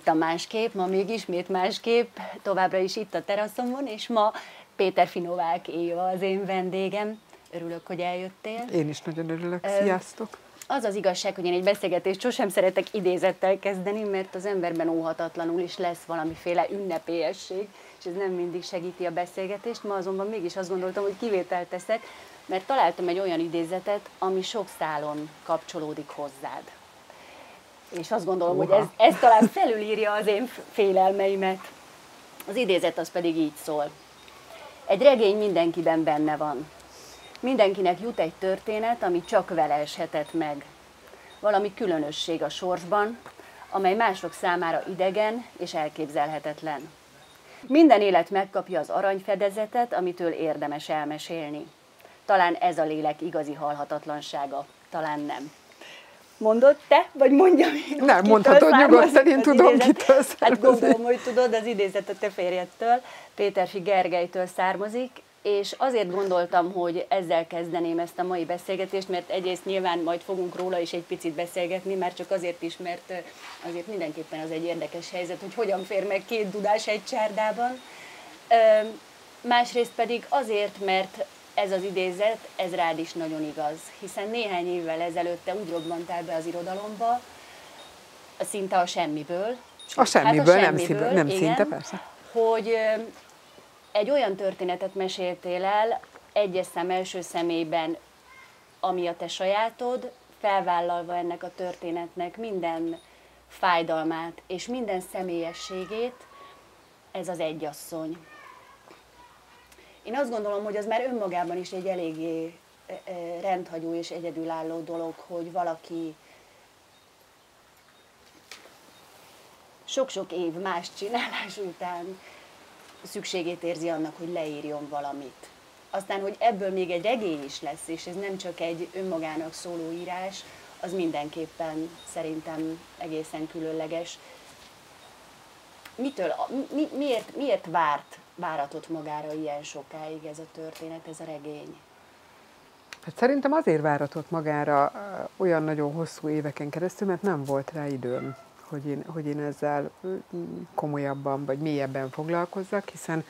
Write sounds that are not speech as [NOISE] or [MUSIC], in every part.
itt a másképp, ma még ismét másképp, továbbra is itt a teraszomon, és ma Péter Finovák Éva az én vendégem. Örülök, hogy eljöttél. Én is nagyon örülök, sziasztok! Az az igazság, hogy én egy beszélgetést sosem szeretek idézettel kezdeni, mert az emberben óhatatlanul is lesz valamiféle ünnepélyesség, és ez nem mindig segíti a beszélgetést. Ma azonban mégis azt gondoltam, hogy kivételt teszek, mert találtam egy olyan idézetet, ami sok szálon kapcsolódik hozzád. És azt gondolom, Uha. hogy ez, ez talán felülírja az én félelmeimet. Az idézet az pedig így szól. Egy regény mindenkiben benne van. Mindenkinek jut egy történet, ami csak vele eshetett meg. Valami különösség a sorsban, amely mások számára idegen és elképzelhetetlen. Minden élet megkapja az aranyfedezetet, amitől érdemes elmesélni. Talán ez a lélek igazi halhatatlansága, talán nem. Mondod te, vagy mondja még? Nem, mondhatod nyugodtan, én tudom, kitől Hát gondolom, hogy tudod, az idézet a te férjedtől, Péterfi Gergelytől származik, és azért gondoltam, hogy ezzel kezdeném ezt a mai beszélgetést, mert egyrészt nyilván majd fogunk róla is egy picit beszélgetni, már csak azért is, mert azért mindenképpen az egy érdekes helyzet, hogy hogyan fér meg két dudás egy csárdában. Másrészt pedig azért, mert ez az idézet, ez rád is nagyon igaz, hiszen néhány évvel ezelőtt te úgy robbantál be az irodalomba, szinte a semmiből. A semmiből, hát a semmiből nem, nem igen, szinte, persze. Hogy egy olyan történetet meséltél el, egyes szem első személyben, ami a te sajátod, felvállalva ennek a történetnek minden fájdalmát és minden személyességét, ez az egyasszony. Én azt gondolom, hogy az már önmagában is egy eléggé e, e, rendhagyó és egyedülálló dolog, hogy valaki sok-sok év más csinálás után szükségét érzi annak, hogy leírjon valamit. Aztán, hogy ebből még egy regény is lesz, és ez nem csak egy önmagának szóló írás, az mindenképpen szerintem egészen különleges. Mitől, mi, miért, miért várt, váratott magára ilyen sokáig ez a történet, ez a regény? Hát szerintem azért váratott magára olyan nagyon hosszú éveken keresztül, mert nem volt rá időm hogy én, hogy én ezzel komolyabban vagy mélyebben foglalkozzak, hiszen,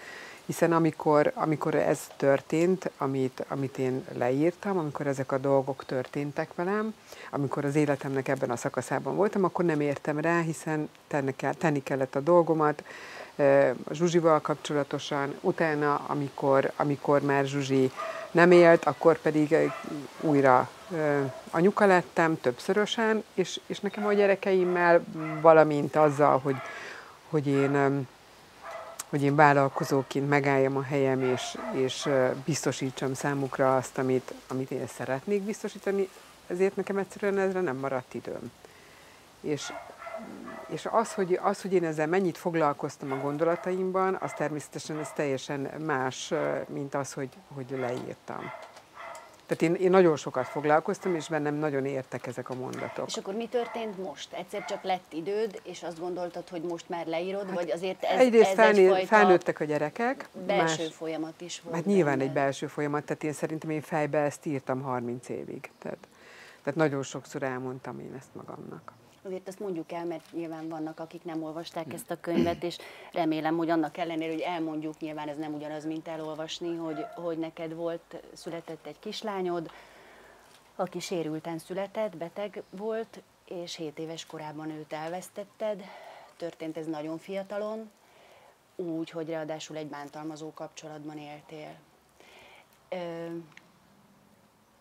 hiszen amikor, amikor ez történt, amit, amit én leírtam, amikor ezek a dolgok történtek velem, amikor az életemnek ebben a szakaszában voltam, akkor nem értem rá, hiszen tenni, kell, tenni kellett a dolgomat, Zsuzsival kapcsolatosan, utána, amikor, amikor már Zsuzsi nem élt, akkor pedig újra anyuka lettem többszörösen, és, és nekem a gyerekeimmel, valamint azzal, hogy, hogy én hogy én vállalkozóként megálljam a helyem, és, és biztosítsam számukra azt, amit, amit én szeretnék biztosítani, ezért nekem egyszerűen ezre nem maradt időm. És, és az, hogy, az, hogy én ezzel mennyit foglalkoztam a gondolataimban, az természetesen ez teljesen más, mint az, hogy, hogy leírtam. Tehát én, én nagyon sokat foglalkoztam, és bennem nagyon értek ezek a mondatok. És akkor mi történt most? Egyszer csak lett időd, és azt gondoltad, hogy most már leírod, hát vagy azért ez, egyrészt ez felnő, egyfajta felnőttek a gyerekek. Belső más, folyamat is volt. Hát nyilván benne. egy belső folyamat, tehát én szerintem én fejbe ezt írtam 30 évig. Tehát, tehát nagyon sokszor elmondtam én ezt magamnak. Azért azt mondjuk el, mert nyilván vannak, akik nem olvasták ezt a könyvet, és remélem, hogy annak ellenére, hogy elmondjuk, nyilván ez nem ugyanaz, mint elolvasni, hogy, hogy neked volt, született egy kislányod, aki sérülten született, beteg volt, és 7 éves korában őt elvesztetted. Történt ez nagyon fiatalon, úgy, hogy ráadásul egy bántalmazó kapcsolatban éltél. Ö,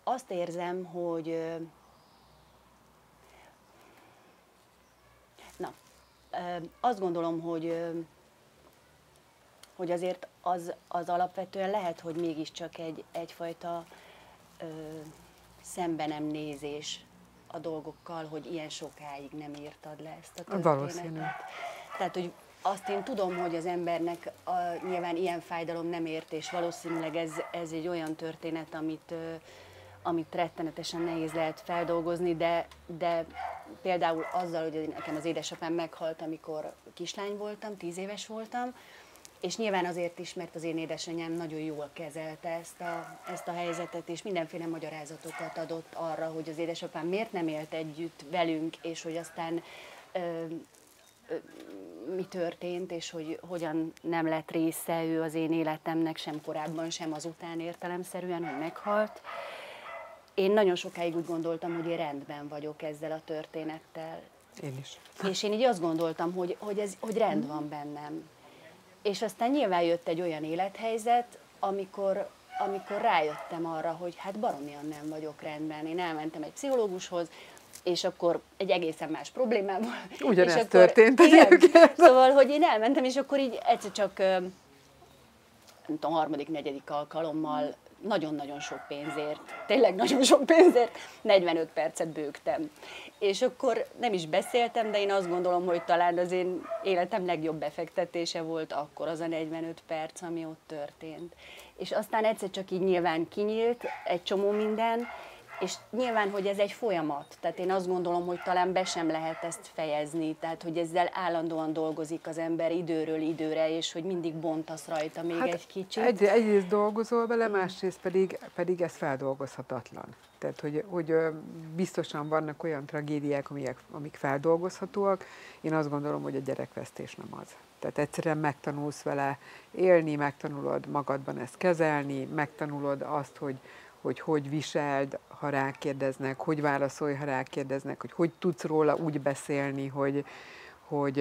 azt érzem, hogy azt gondolom, hogy, hogy azért az, az alapvetően lehet, hogy mégiscsak egy, egyfajta ö, szembenem nézés a dolgokkal, hogy ilyen sokáig nem írtad le ezt a történetet. Valószínű. Tehát, hogy azt én tudom, hogy az embernek a, nyilván ilyen fájdalom nem ért, és valószínűleg ez, ez egy olyan történet, amit, amit rettenetesen nehéz lehet feldolgozni, de, de például azzal, hogy nekem az édesapám meghalt, amikor kislány voltam, tíz éves voltam, és nyilván azért is, mert az én édesanyám nagyon jól kezelte ezt a, ezt a helyzetet, és mindenféle magyarázatokat adott arra, hogy az édesapám miért nem élt együtt velünk, és hogy aztán ö, mi történt, és hogy hogyan nem lett része ő az én életemnek, sem korábban, sem azután értelemszerűen, hogy meghalt. Én nagyon sokáig úgy gondoltam, hogy én rendben vagyok ezzel a történettel. Én is. És én így azt gondoltam, hogy, hogy, ez, hogy rend van bennem. És aztán nyilván jött egy olyan élethelyzet, amikor, amikor rájöttem arra, hogy hát baromian nem vagyok rendben. Én elmentem egy pszichológushoz, és akkor egy egészen más problémával. Ugyanezt és akkor, történt igen, Szóval, hogy én elmentem, és akkor így egyszer csak, nem tudom, harmadik, negyedik alkalommal nagyon-nagyon sok pénzért, tényleg nagyon sok pénzért, 45 percet bőgtem. És akkor nem is beszéltem, de én azt gondolom, hogy talán az én életem legjobb befektetése volt akkor az a 45 perc, ami ott történt. És aztán egyszer csak így nyilván kinyílt egy csomó minden, és nyilván, hogy ez egy folyamat, tehát én azt gondolom, hogy talán be sem lehet ezt fejezni, tehát hogy ezzel állandóan dolgozik az ember időről időre, és hogy mindig bontasz rajta még hát egy kicsit. Egy, egyrészt dolgozol vele, másrészt pedig, pedig ez feldolgozhatatlan. Tehát, hogy, hogy biztosan vannak olyan tragédiák, amik, amik feldolgozhatóak. Én azt gondolom, hogy a gyerekvesztés nem az. Tehát egyszerűen megtanulsz vele élni, megtanulod magadban ezt kezelni, megtanulod azt, hogy, hogy hogy viseld, ha rákérdeznek, hogy válaszolj, ha rákérdeznek, hogy hogy tudsz róla úgy beszélni, hogy, hogy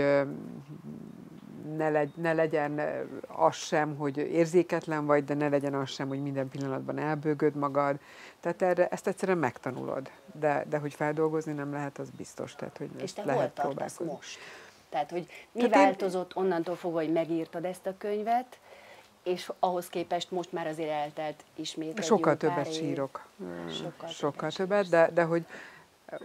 ne, legy, ne legyen az sem, hogy érzéketlen vagy, de ne legyen az sem, hogy minden pillanatban elbőgöd magad. Tehát erre, ezt egyszerűen megtanulod. De, de hogy feldolgozni nem lehet, az biztos. Tehát, hogy És te lehet hol tartasz most? Tehát, hogy mi Tehát változott én... onnantól fogva, hogy megírtad ezt a könyvet, és ahhoz képest most már azért eltelt ismét Sokkal egy többet pár sírok. Sokkal, Sokkal többet, de, de hogy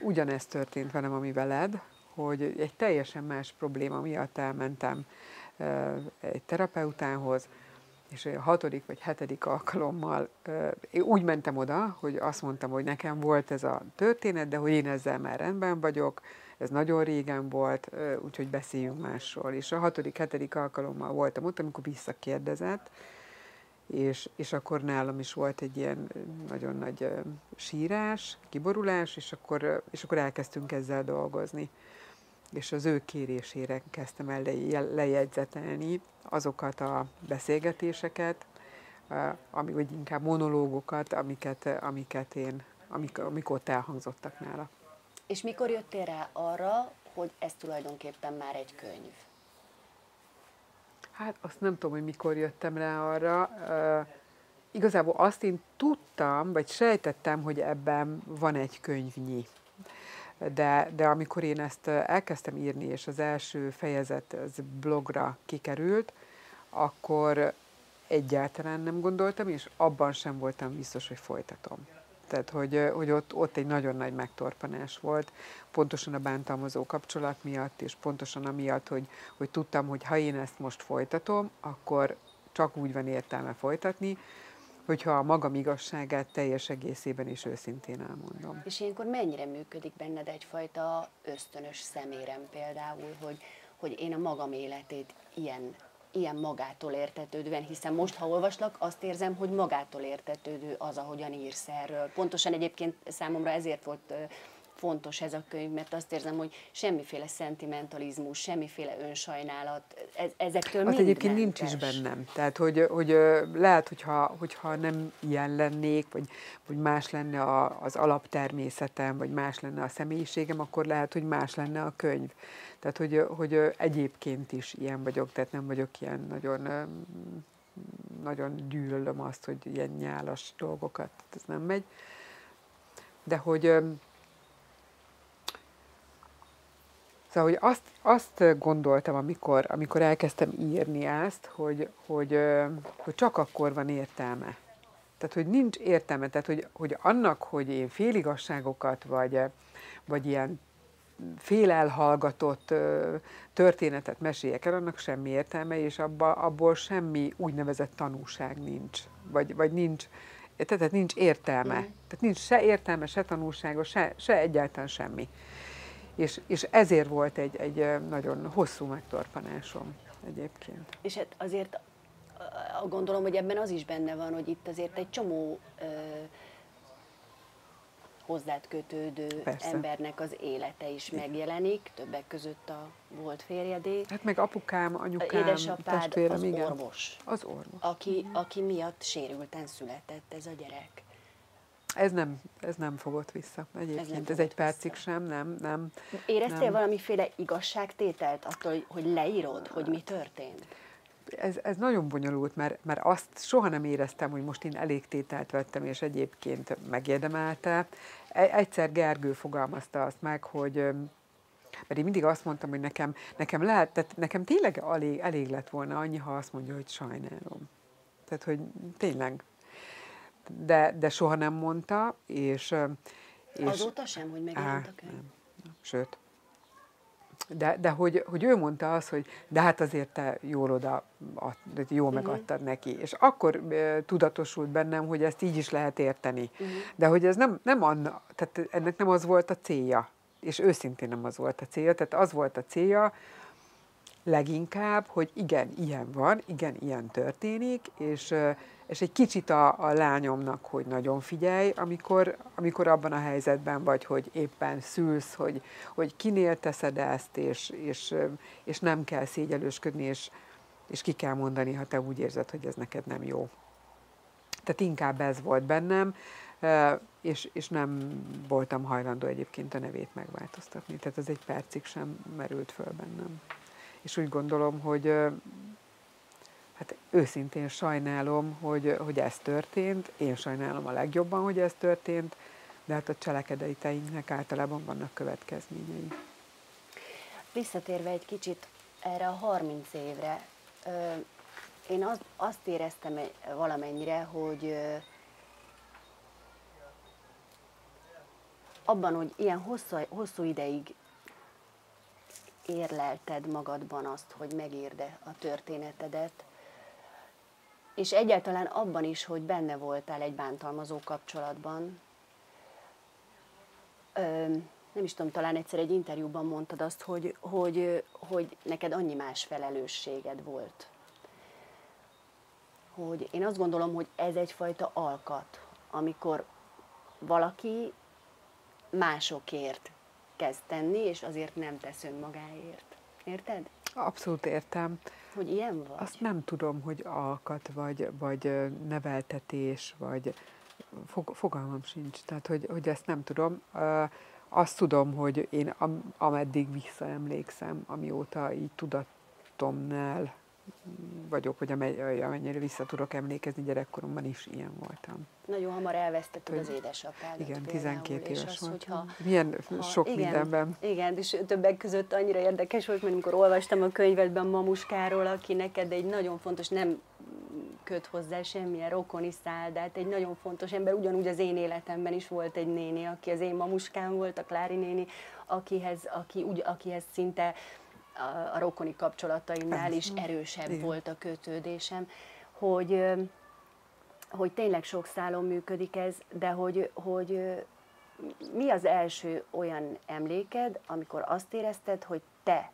ugyanezt történt velem, ami veled, hogy egy teljesen más probléma miatt elmentem egy terapeutához, és a hatodik vagy hetedik alkalommal én úgy mentem oda, hogy azt mondtam, hogy nekem volt ez a történet, de hogy én ezzel már rendben vagyok, ez nagyon régen volt, úgyhogy beszéljünk másról. És a hatodik, hetedik alkalommal voltam ott, amikor visszakérdezett, és, és akkor nálam is volt egy ilyen nagyon nagy sírás, kiborulás, és akkor, és akkor elkezdtünk ezzel dolgozni. És az ő kérésére kezdtem el lejegyzetelni azokat a beszélgetéseket, ami, vagy inkább monológokat, amiket, amiket én, amik, amik ott elhangzottak nála. És mikor jöttél rá arra, hogy ez tulajdonképpen már egy könyv? Hát azt nem tudom, hogy mikor jöttem rá arra. Uh, igazából azt én tudtam, vagy sejtettem, hogy ebben van egy könyvnyi. De, de amikor én ezt elkezdtem írni, és az első fejezet az blogra kikerült, akkor egyáltalán nem gondoltam, és abban sem voltam biztos, hogy folytatom. Tehát, hogy, hogy ott, ott egy nagyon nagy megtorpanás volt, pontosan a bántalmazó kapcsolat miatt, és pontosan amiatt, hogy, hogy tudtam, hogy ha én ezt most folytatom, akkor csak úgy van értelme folytatni, hogyha a magam igazságát teljes egészében és őszintén elmondom. És ilyenkor mennyire működik benned egyfajta ösztönös szemérem például, hogy, hogy én a magam életét ilyen ilyen magától értetődően, hiszen most, ha olvaslak, azt érzem, hogy magától értetődő az, ahogyan írsz erről. Pontosan egyébként számomra ezért volt fontos ez a könyv, mert azt érzem, hogy semmiféle szentimentalizmus, semmiféle önsajnálat, ez, ezektől Az mind egyébként mentes. nincs is bennem. Tehát, hogy, hogy lehet, hogyha, hogyha nem ilyen lennék, vagy, vagy más lenne a, az alaptermészetem, vagy más lenne a személyiségem, akkor lehet, hogy más lenne a könyv. Tehát, hogy, hogy egyébként is ilyen vagyok, tehát nem vagyok ilyen nagyon nagyon gyűlölöm azt, hogy ilyen nyálas dolgokat, ez nem megy. De hogy Szóval, hogy azt, azt gondoltam, amikor, amikor elkezdtem írni ezt, hogy, hogy, hogy csak akkor van értelme. Tehát, hogy nincs értelme. Tehát, hogy, hogy annak, hogy én féligasságokat, vagy, vagy ilyen félelhallgatott történetet meséljek el, annak semmi értelme, és abba, abból semmi úgynevezett tanúság nincs. Vagy, vagy nincs, tehát nincs értelme. Mm. Tehát nincs se értelme, se tanulsága, se, se egyáltalán semmi. És, és ezért volt egy, egy nagyon hosszú megtorpanásom egyébként. És hát azért gondolom, hogy ebben az is benne van, hogy itt azért egy csomó ö, hozzád kötődő Persze. embernek az élete is megjelenik, többek között a volt férjedé. Hát meg apukám, A anyukám, édesapád testvérem, az igen. orvos, Az orvos. aki, aki miatt sérülten született ez a gyerek. Ez nem, ez nem fogott vissza egyébként. Ez, ez egy vissza. percig sem, nem, nem. Éreztél Nem. valamiféle igazságtételt attól, hogy- leírod, hogy mi történt? Ez, ez nagyon bonyolult, mert, mert azt soha nem éreztem, hogy most én elég tételt vettem, és egyébként megérdemelte. E- Egyszer Gergő fogalmazta azt meg, hogy mert én mindig azt mondtam, hogy nekem, nekem lehet, tehát nekem tényleg elég, elég lett volna annyi, ha azt mondja, hogy sajnálom. Tehát, hogy tényleg. De, de soha nem mondta, és... és Azóta sem, hogy megjelent a könyv? nem, nem, sőt. De, de hogy, hogy ő mondta azt, hogy de hát azért te jól oda, ad, jól Mhm. megadtad neki. És akkor uh, tudatosult bennem, hogy ezt így is lehet érteni. Mhm. De hogy ez nem, nem anna, tehát ennek nem az volt a célja. És őszintén nem az volt a célja. Tehát az volt a célja, leginkább, hogy igen, ilyen van, igen, ilyen történik, és, és egy kicsit a, a lányomnak, hogy nagyon figyelj, amikor, amikor abban a helyzetben vagy, hogy éppen szülsz, hogy, hogy kinél teszed ezt, és, és, és nem kell szégyelősködni, és, és ki kell mondani, ha te úgy érzed, hogy ez neked nem jó. Tehát inkább ez volt bennem, és, és nem voltam hajlandó egyébként a nevét megváltoztatni. Tehát ez egy percig sem merült föl bennem. És úgy gondolom, hogy hát őszintén sajnálom, hogy, hogy ez történt. Én sajnálom a legjobban, hogy ez történt, de hát a cselekedeteinknek általában vannak következményei. Visszatérve egy kicsit erre a 30 évre, én az, azt éreztem egy- valamennyire, hogy abban, hogy ilyen hosszú, hosszú ideig érlelted magadban azt, hogy megírd-e a történetedet, és egyáltalán abban is, hogy benne voltál egy bántalmazó kapcsolatban, Ö, nem is tudom, talán egyszer egy interjúban mondtad azt, hogy, hogy, hogy neked annyi más felelősséged volt. Hogy én azt gondolom, hogy ez egyfajta alkat, amikor valaki másokért kezd tenni, és azért nem tesz önmagáért. Érted? Abszolút értem. Hogy ilyen vagy? Azt nem tudom, hogy alkat, vagy, vagy neveltetés, vagy fog, fogalmam sincs. Tehát, hogy, hogy ezt nem tudom. Azt tudom, hogy én am, ameddig visszaemlékszem, amióta így tudatomnál vagyok, hogy ame- amennyire vissza tudok emlékezni, gyerekkoromban is ilyen voltam. Nagyon hamar elvesztetted Hogy- az édesapádat Igen, például, 12 és éves az, voltam. hogyha Milyen ha- sok igen, mindenben. Igen, és többek között annyira érdekes volt, mert amikor olvastam a könyvedben Mamuskáról, aki neked egy nagyon fontos, nem köt hozzá semmilyen rokoni szál, de hát egy nagyon fontos ember, ugyanúgy az én életemben is volt egy néni, aki az én mamuskám volt, a Klári néni, akihez, aki, úgy, akihez szinte a, a rokoni kapcsolataimnál is erősebb Igen. volt a kötődésem, hogy hogy tényleg sok szálon működik ez, de hogy, hogy mi az első olyan emléked, amikor azt érezted, hogy te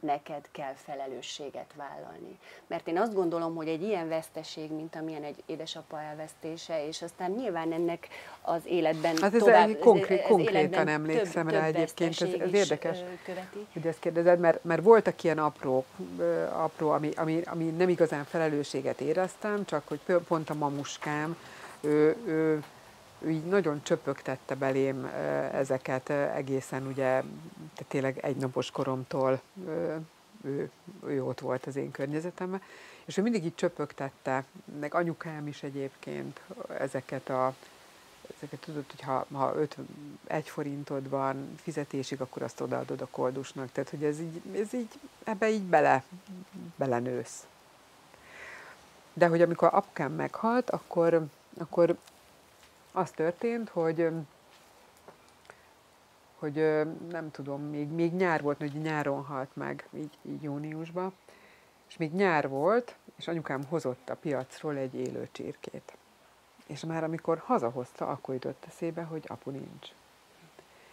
neked kell felelősséget vállalni. Mert én azt gondolom, hogy egy ilyen veszteség, mint amilyen egy édesapa elvesztése, és aztán nyilván ennek az életben Hát ez tovább, konkrét- ez konkrétan életben emlékszem több, rá több egyébként, ez- ez érdekes. Követi. hogy ezt kérdezed, mert, mert voltak ilyen apró, apró ami, ami, ami nem igazán felelősséget éreztem, csak hogy pont a mamuskám, ő, ő így nagyon csöpögtette belém ezeket egészen ugye, tehát tényleg egynapos koromtól ő, ő ott volt az én környezetemben, és ő mindig így csöpögtette, meg anyukám is egyébként ezeket a, ezeket tudod, hogy ha, ha öt, egy forintod van fizetésig, akkor azt odaadod a koldusnak. Tehát, hogy ez így, ez így ebbe így bele, belenősz. De hogy amikor apukám meghalt, akkor, akkor az történt, hogy hogy nem tudom, még, még nyár volt, hogy nyáron halt meg, így, így júniusban, és még nyár volt, és anyukám hozott a piacról egy élő csirkét. És már amikor hazahozta, akkor jutott eszébe, hogy apu nincs.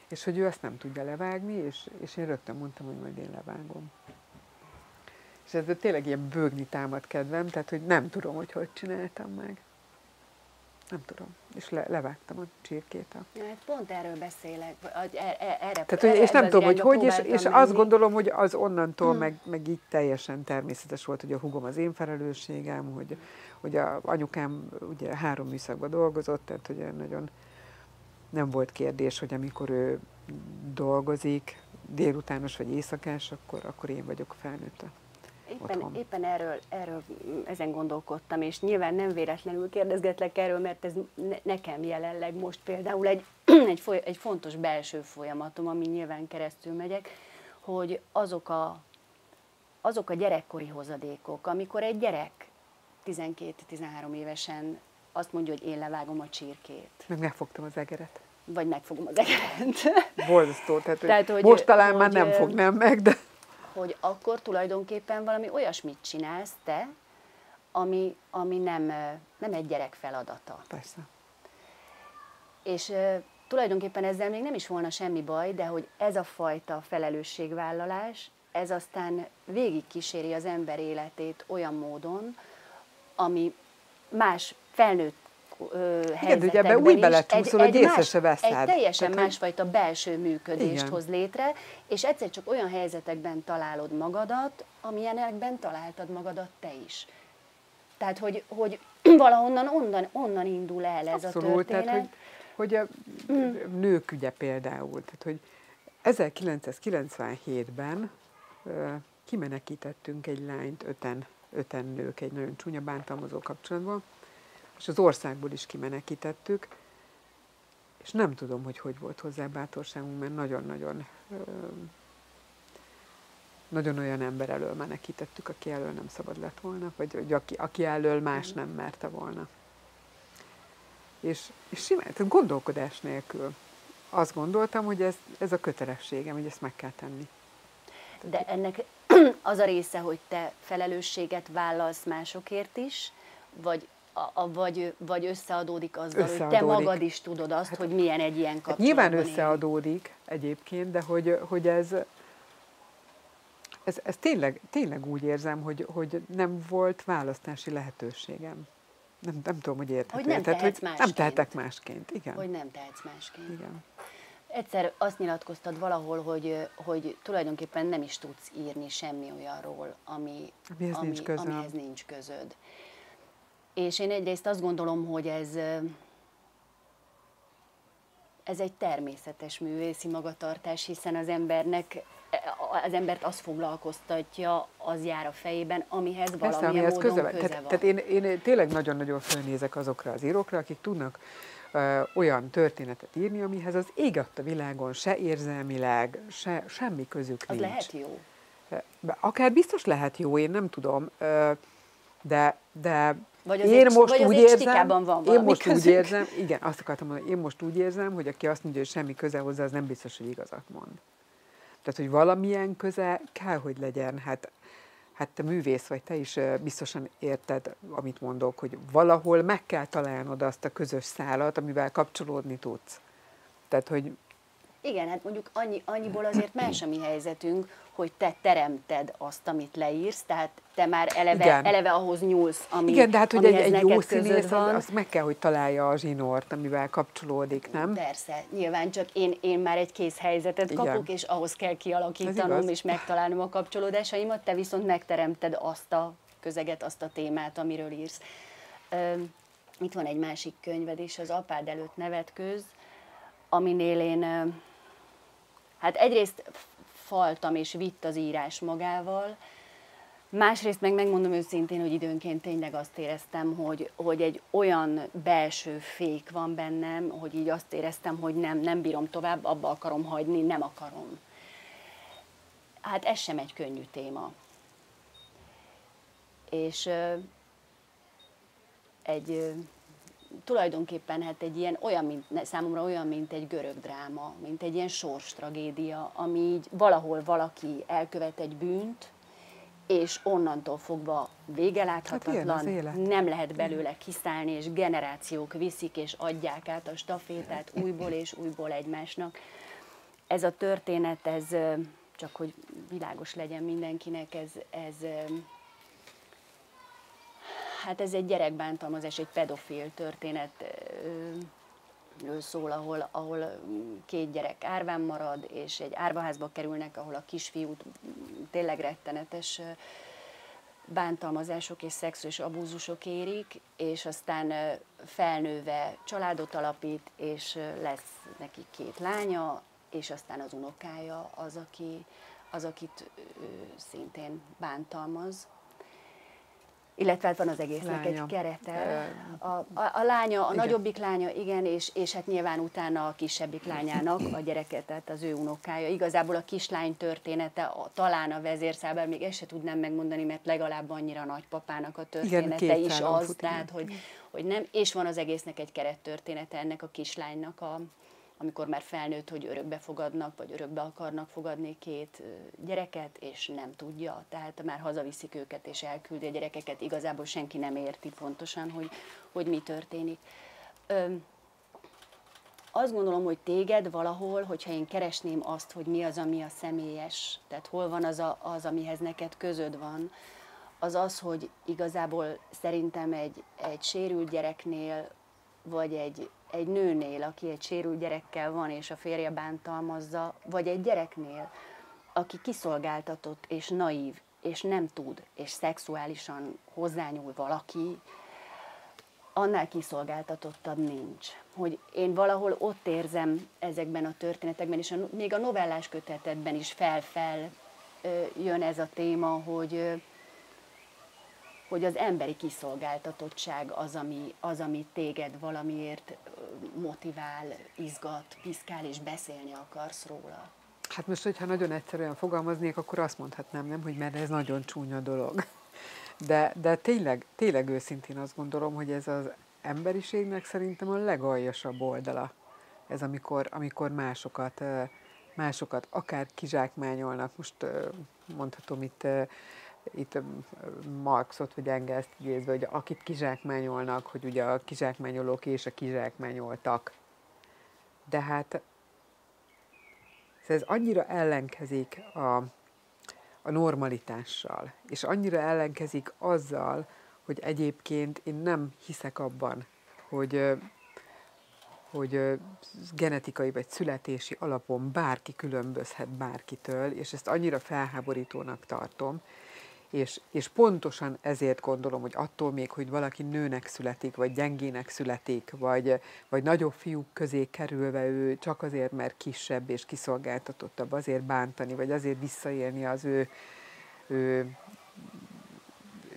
És hogy ő ezt nem tudja levágni, és, és én rögtön mondtam, hogy majd én levágom. És ez tényleg ilyen bőgni támad kedvem, tehát hogy nem tudom, hogy hogy csináltam meg. Nem tudom, és le, levágtam a csirkét. Ja, hát pont erről beszélek, erre, erre Tehát, hogy, és nem tudom, hogy hogy, és, és azt gondolom, hogy az onnantól hmm. meg, meg így teljesen természetes volt, hogy a hugom az én felelősségem, hogy, hogy a anyukám ugye három műszakban dolgozott, tehát hogy nagyon nem volt kérdés, hogy amikor ő dolgozik, délutános vagy éjszakás, akkor, akkor én vagyok felnőtt Éppen, éppen erről, erről ezen gondolkodtam, és nyilván nem véletlenül kérdezgetlek erről, mert ez ne, nekem jelenleg most például egy, [CLEARS THROAT] egy, foly, egy fontos belső folyamatom, ami nyilván keresztül megyek, hogy azok a, azok a gyerekkori hozadékok, amikor egy gyerek 12-13 évesen azt mondja, hogy én levágom a csirkét. Meg megfogtam az egeret. Vagy megfogom az egeret. Borzasztó, tehát, tehát hogy, most talán hogy, már nem fognám meg, de hogy akkor tulajdonképpen valami olyasmit csinálsz te, ami, ami nem, nem egy gyerek feladata. Persze. És tulajdonképpen ezzel még nem is volna semmi baj, de hogy ez a fajta felelősségvállalás, ez aztán végig kíséri az ember életét olyan módon, ami más felnőtt Igen, ugye úgy belecsúszol, hogy észre se veszed. Egy teljesen Tehát, másfajta belső működést igen. hoz létre, és egyszer csak olyan helyzetekben találod magadat, amilyenekben találtad magadat te is. Tehát, hogy, hogy [CLEARS THROAT] valahonnan onnan, onnan indul el ez Abszolút, a történet. Tehát, hogy, hogy a mm. nők ügye például, tehát, hogy 1997-ben kimenekítettünk egy lányt öten, öten nők egy nagyon csúnya bántalmazó kapcsolatban, és az országból is kimenekítettük, és nem tudom, hogy hogy volt hozzá bátorságunk, mert nagyon-nagyon nagyon olyan ember elől menekítettük, aki elől nem szabad lett volna, vagy, vagy aki, aki elől más nem merte volna. És, és simán, gondolkodás nélkül azt gondoltam, hogy ez, ez a kötelességem, hogy ezt meg kell tenni. De ennek [CLEARS THROAT] az a része, hogy te felelősséget vállalsz másokért is, vagy a, vagy, vagy összeadódik azzal, összeadódik. hogy te magad is tudod azt, hát, hogy milyen egy ilyen kapcsolatban hát Nyilván összeadódik élni. egyébként, de hogy, hogy ez, ez, ez tényleg, tényleg úgy érzem, hogy, hogy nem volt választási lehetőségem. Nem, nem tudom, hogy érthető. Hogy nem Tehát, hogy másként. Nem tehetek másként, igen. Hogy nem tehetsz másként. Igen. Egyszer azt nyilatkoztad valahol, hogy, hogy tulajdonképpen nem is tudsz írni semmi olyanról, ami, amihez, ami, nincs, közöm. amihez nincs közöd. És én egyrészt azt gondolom, hogy ez, ez egy természetes művészi magatartás, hiszen az embernek az embert az foglalkoztatja, az jár a fejében, amihez Persze, valamilyen amihez módon köze, köze tehát, van. Tehát én, én tényleg nagyon-nagyon fölnézek azokra az írókra, akik tudnak ö, olyan történetet írni, amihez az ég a világon se érzelmileg, se, semmi közük az nincs. lehet jó? Akár biztos lehet jó, én nem tudom, ö, de, de vagy az én egy, most vagy úgy érzem, van én most közük. úgy érzem, igen, azt akartam mondani, én most úgy érzem, hogy aki azt mondja, hogy semmi köze hozzá, az nem biztos, hogy igazat mond. Tehát, hogy valamilyen köze kell, hogy legyen. Hát, hát te művész vagy, te is biztosan érted, amit mondok, hogy valahol meg kell találnod azt a közös szálat, amivel kapcsolódni tudsz. Tehát, hogy igen, hát mondjuk annyi, annyiból azért más a mi helyzetünk, hogy te teremted azt, amit leírsz, tehát te már eleve, eleve ahhoz nyúlsz, ami, Igen, de hát hogy egy, egy jó színész, van. azt meg kell, hogy találja a zsinort, amivel kapcsolódik, nem? Persze, nyilván csak én, én már egy kész helyzetet Igen. kapok, és ahhoz kell kialakítanom és megtalálnom a kapcsolódásaimat, te viszont megteremted azt a közeget, azt a témát, amiről írsz. Itt van egy másik könyved is, az Apád előtt nevet köz, aminél én hát egyrészt faltam és vitt az írás magával, Másrészt meg megmondom őszintén, hogy időnként tényleg azt éreztem, hogy, hogy egy olyan belső fék van bennem, hogy így azt éreztem, hogy nem, nem bírom tovább, abba akarom hagyni, nem akarom. Hát ez sem egy könnyű téma. És egy tulajdonképpen hát egy ilyen, olyan, mint, számomra olyan, mint egy görög dráma, mint egy ilyen sors tragédia, ami így valahol valaki elkövet egy bűnt, és onnantól fogva vége láthatatlan, hát nem lehet belőle kiszállni, és generációk viszik és adják át a stafétát újból és újból egymásnak. Ez a történet, ez csak hogy világos legyen mindenkinek, ez, ez hát ez egy gyerekbántalmazás, egy pedofil történet szól, ahol, ahol két gyerek árván marad, és egy árvaházba kerülnek, ahol a kisfiút tényleg rettenetes bántalmazások és szexuális abúzusok érik, és aztán felnőve családot alapít, és lesz neki két lánya, és aztán az unokája az, aki, az akit szintén bántalmaz illetve hát van az egésznek lánya. egy kerete. A, a, a lánya, a igen. nagyobbik lánya, igen, és, és hát nyilván utána a kisebbik lányának a gyereke, tehát az ő unokája. Igazából a kislány története, a, talán a vezérszában, még ezt se tudnám megmondani, mert legalább annyira nagypapának a története igen, is az, fut, tehát hogy, hogy nem, és van az egésznek egy kerettörténete ennek a kislánynak a, amikor már felnőtt, hogy örökbe fogadnak, vagy örökbe akarnak fogadni két gyereket, és nem tudja. Tehát már hazaviszik őket, és elküldi a gyerekeket. Igazából senki nem érti pontosan, hogy, hogy mi történik. Ö, azt gondolom, hogy téged valahol, hogyha én keresném azt, hogy mi az, ami a személyes, tehát hol van az, a, az amihez neked közöd van, az az, hogy igazából szerintem egy, egy sérült gyereknél, vagy egy, egy nőnél, aki egy sérült gyerekkel van, és a férje bántalmazza, vagy egy gyereknél, aki kiszolgáltatott és naív, és nem tud, és szexuálisan hozzányúl valaki, annál kiszolgáltatottabb nincs. Hogy én valahol ott érzem ezekben a történetekben, és a, még a novellás kötetetben is fel-fel jön ez a téma, hogy, hogy az emberi kiszolgáltatottság az, ami, az, ami téged valamiért motivál, izgat, piszkál, és beszélni akarsz róla. Hát most, hogyha nagyon egyszerűen fogalmaznék, akkor azt mondhatnám, nem, hogy mert ez nagyon csúnya dolog. De, de tényleg, tényleg őszintén azt gondolom, hogy ez az emberiségnek szerintem a legaljasabb oldala. Ez amikor, amikor másokat, másokat akár kizsákmányolnak, most mondhatom itt itt Marxot vagy Engelszt idézve, hogy akit kizsákmányolnak, hogy ugye a kizsákmányolók és a kizsákmányoltak. De hát ez annyira ellenkezik a, a normalitással, és annyira ellenkezik azzal, hogy egyébként én nem hiszek abban, hogy, hogy genetikai vagy születési alapon bárki különbözhet bárkitől, és ezt annyira felháborítónak tartom, és, és pontosan ezért gondolom, hogy attól még, hogy valaki nőnek születik, vagy gyengének születik, vagy, vagy nagyobb fiúk közé kerülve ő csak azért, mert kisebb és kiszolgáltatottabb, azért bántani, vagy azért visszaélni az ő, ő,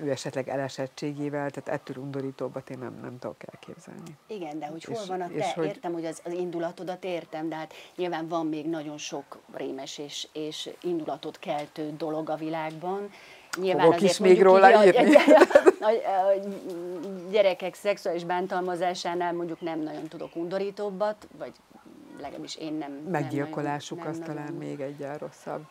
ő esetleg elesettségével, tehát ettől undorítóbbat én nem, nem tudok elképzelni. Igen, de hogy hol és, van a te, hogy... értem, hogy az, az indulatodat értem, de hát nyilván van még nagyon sok rémes és, és indulatot keltő dolog a világban, Nyilván Fogok is még róla így, írni. A, a, a, a gyerekek szexuális bántalmazásánál mondjuk nem nagyon tudok undorítóbbat, vagy legalábbis én nem. Meggyilkolásuk nem az nagyon, talán még egyen rosszabb.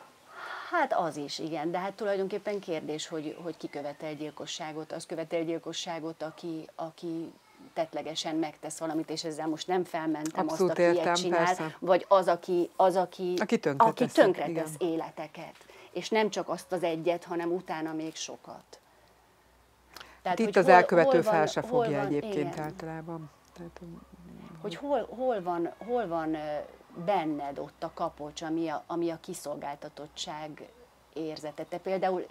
Hát az is, igen, de hát tulajdonképpen kérdés, hogy, hogy ki követel gyilkosságot. Az követel gyilkosságot, aki, aki tetlegesen megtesz valamit, és ezzel most nem felmentem Abszolút azt, aki értem, ilyet csinál, persze. vagy az, aki, az, aki, aki tönkretesz, aki tönkretesz életeket és nem csak azt az egyet, hanem utána még sokat. Tehát, hát itt az hol, elkövető hol van, fel se fogja van, egyébként igen. általában. Tehát, hogy hol, hol, van, hol van benned ott a kapocs, ami a, ami a kiszolgáltatottság érzete. Te például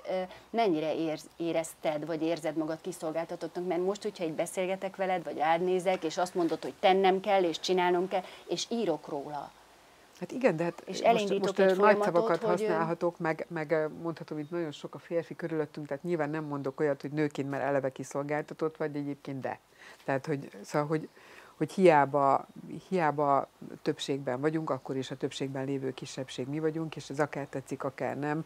mennyire érz, érezted, vagy érzed magad kiszolgáltatottnak, mert most, hogyha egy beszélgetek veled, vagy rád nézek, és azt mondod, hogy tennem kell, és csinálnom kell, és írok róla, Hát igen, de hát és most, most egy nagy szavakat hogy használhatok, meg, meg mondhatom, hogy nagyon sok a férfi körülöttünk, tehát nyilván nem mondok olyat, hogy nőként már eleve kiszolgáltatott vagy, egyébként de. Tehát, hogy, szóval, hogy, hogy hiába, hiába többségben vagyunk, akkor is a többségben lévő kisebbség mi vagyunk, és ez akár tetszik, akár nem,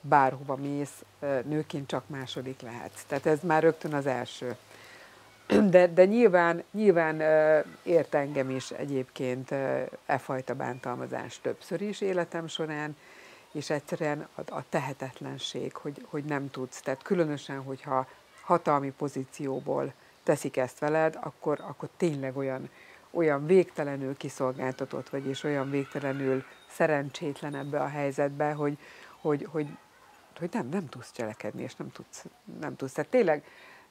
bárhova mész, nőként csak második lehetsz. Tehát ez már rögtön az első. De, de nyilván, nyilván ért engem is egyébként e fajta bántalmazás többször is életem során, és egyszerűen a, a tehetetlenség, hogy, hogy nem tudsz. Tehát különösen, hogyha hatalmi pozícióból teszik ezt veled, akkor, akkor tényleg olyan, olyan végtelenül kiszolgáltatott vagy, és olyan végtelenül szerencsétlen ebbe a helyzetbe, hogy, hogy, hogy, hogy nem, nem tudsz cselekedni, és nem tudsz, nem tudsz. Tehát tényleg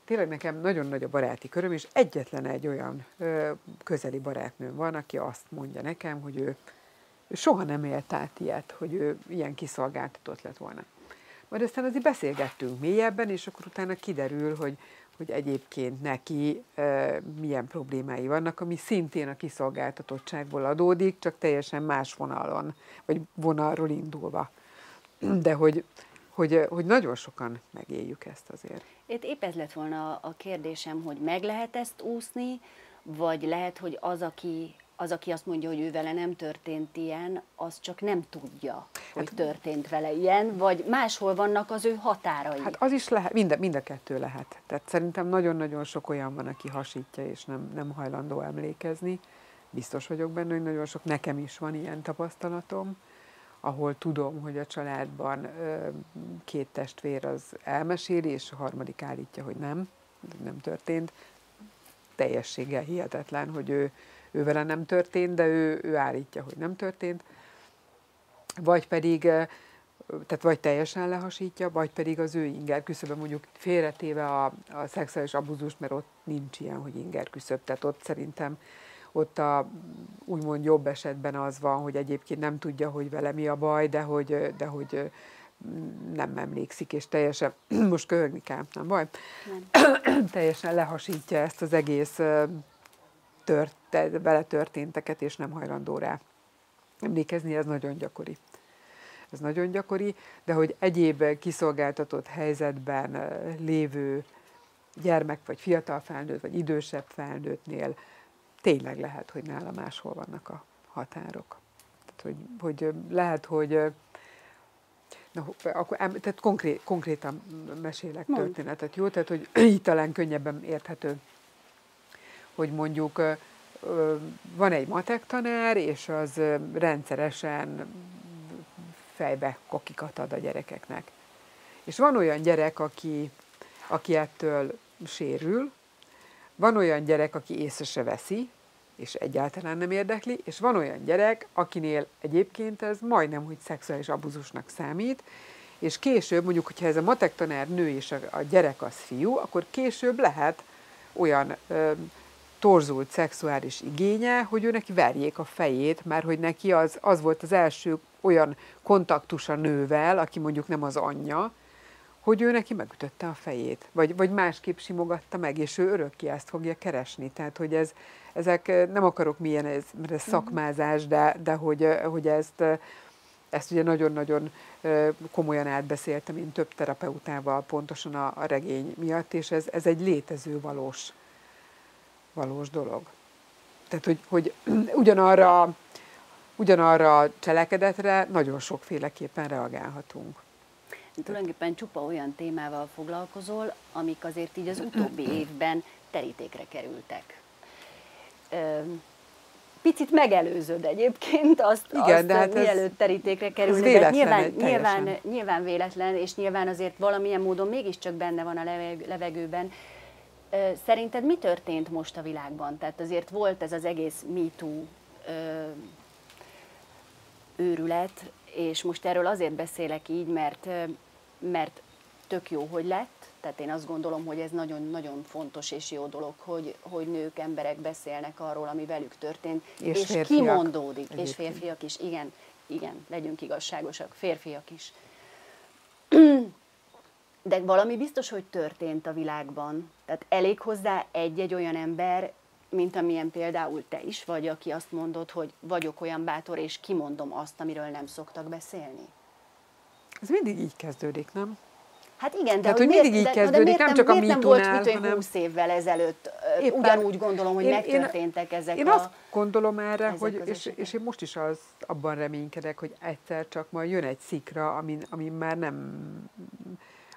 tényleg nekem nagyon nagy a baráti köröm, és egyetlen egy olyan ö, közeli barátnőm van, aki azt mondja nekem, hogy ő, soha nem élt át ilyet, hogy ő ilyen kiszolgáltatott lett volna. Majd aztán azért beszélgettünk mélyebben, és akkor utána kiderül, hogy, hogy egyébként neki e, milyen problémái vannak, ami szintén a kiszolgáltatottságból adódik, csak teljesen más vonalon, vagy vonalról indulva. De hogy, hogy, hogy nagyon sokan megéljük ezt azért. Itt épp ez lett volna a kérdésem, hogy meg lehet ezt úszni, vagy lehet, hogy az, aki, az, aki azt mondja, hogy ő vele nem történt ilyen, az csak nem tudja, hogy hát, történt vele ilyen, vagy máshol vannak az ő határai. Hát az is lehet, mind, mind a kettő lehet. Tehát szerintem nagyon-nagyon sok olyan van, aki hasítja, és nem, nem hajlandó emlékezni. Biztos vagyok benne, hogy nagyon sok, nekem is van ilyen tapasztalatom ahol tudom, hogy a családban két testvér az elmeséli, és a harmadik állítja, hogy nem, nem történt. Teljességgel hihetetlen, hogy ő, ő vele nem történt, de ő, ő állítja, hogy nem történt. Vagy pedig, tehát vagy teljesen lehasítja, vagy pedig az ő inger küszöbe mondjuk félretéve a, a szexuális abuzust, mert ott nincs ilyen, hogy inger küszöb, tehát ott szerintem ott a úgymond jobb esetben az van, hogy egyébként nem tudja, hogy vele mi a baj, de hogy, de hogy nem emlékszik, és teljesen, [CLEARS THROAT] most köhögni kell, nem baj, nem. [CLEARS THROAT] teljesen lehasítja ezt az egész tört, vele történteket, és nem hajlandó rá emlékezni, ez nagyon gyakori. Ez nagyon gyakori, de hogy egyéb kiszolgáltatott helyzetben lévő gyermek, vagy fiatal felnőtt, vagy idősebb felnőttnél tényleg lehet, hogy nála máshol vannak a határok. Tehát, hogy, hogy lehet, hogy Na, akkor, tehát konkrét, konkrétan mesélek Mond. történetet, jó? Tehát, hogy [CLEARS THROAT] így talán könnyebben érthető, hogy mondjuk van egy matek tanár, és az rendszeresen fejbe kokikat ad a gyerekeknek. És van olyan gyerek, aki, aki ettől sérül, van olyan gyerek, aki észre se veszi, és egyáltalán nem érdekli, és van olyan gyerek, akinél egyébként ez majdnem, hogy szexuális abuzusnak számít, és később, mondjuk, hogyha ez a matek tanár nő és a, gyerek az fiú, akkor később lehet olyan ö, torzult szexuális igénye, hogy ő neki verjék a fejét, mert hogy neki az, az volt az első olyan kontaktus a nővel, aki mondjuk nem az anyja, hogy ő neki megütötte a fejét, vagy, vagy másképp simogatta meg, és ő örökké ezt fogja keresni. Tehát, hogy ez, ezek, nem akarok milyen ez, mert ez mhm. szakmázás, de, de hogy, hogy ezt, ezt ugye nagyon-nagyon komolyan átbeszéltem én több terapeutával pontosan a, a regény miatt, és ez, ez egy létező valós, valós dolog. Tehát, hogy, hogy [CLEARS THROAT] ugyanarra, ugyanarra a cselekedetre nagyon sokféleképpen reagálhatunk tulajdonképpen csupa olyan témával foglalkozol, amik azért így az utóbbi [CLEARS THROAT] évben terítékre kerültek. Picit megelőződ egyébként azt, Igen, azt de hát mielőtt terítékre kerülne, de nyilván, nyilván, nyilván véletlen, és nyilván azért valamilyen módon mégiscsak benne van a levegőben. Szerinted mi történt most a világban? Tehát azért volt ez az egész MeToo őrület, és most erről azért beszélek így, mert mert tök jó, hogy lett, tehát én azt gondolom, hogy ez nagyon-nagyon fontos és jó dolog, hogy, hogy nők, emberek beszélnek arról, ami velük történt, és, és kimondódik, egyébként. és férfiak is, igen, igen, legyünk igazságosak, férfiak is. De valami biztos, hogy történt a világban. Tehát elég hozzá egy-egy olyan ember, mint amilyen például te is vagy, aki azt mondod, hogy vagyok olyan bátor, és kimondom azt, amiről nem szoktak beszélni. Ez mindig így kezdődik, nem? Hát igen, de, Tehát, hogy miért, mindig így kezdődik, de, de nem csak a miért nem volt, mint hanem... 20 évvel ezelőtt, Éppen, ugyanúgy gondolom, hogy én, megtörténtek ezek én a... Én azt gondolom erre, hogy, és, és én most is az, abban reménykedek, hogy egyszer csak majd jön egy szikra, ami, ami már nem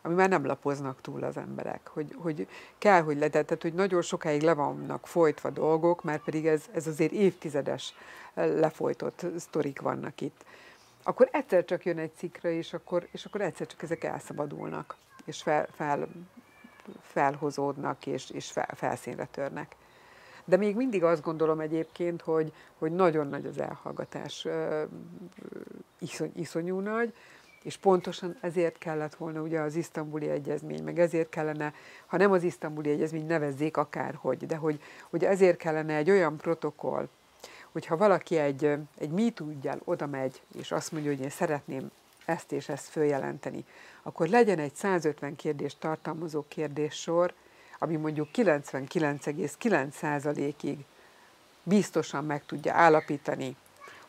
ami már nem lapoznak túl az emberek, hogy, hogy kell, hogy letetett, hogy nagyon sokáig le vannak folytva dolgok, mert pedig ez, ez azért évtizedes lefolytott sztorik vannak itt akkor egyszer csak jön egy cikra, és akkor, és akkor egyszer csak ezek elszabadulnak, és fel, fel, felhozódnak, és, és fel, felszínre törnek. De még mindig azt gondolom egyébként, hogy, hogy nagyon nagy az elhallgatás, iszony, iszonyú nagy, És pontosan ezért kellett volna ugye az isztambuli egyezmény, meg ezért kellene, ha nem az isztambuli egyezmény, nevezzék akárhogy, de hogy, hogy ezért kellene egy olyan protokoll, hogyha valaki egy, egy MeToo-gyel oda megy, és azt mondja, hogy én szeretném ezt és ezt följelenteni, akkor legyen egy 150 kérdést tartalmazó kérdéssor, ami mondjuk 99,9%-ig biztosan meg tudja állapítani,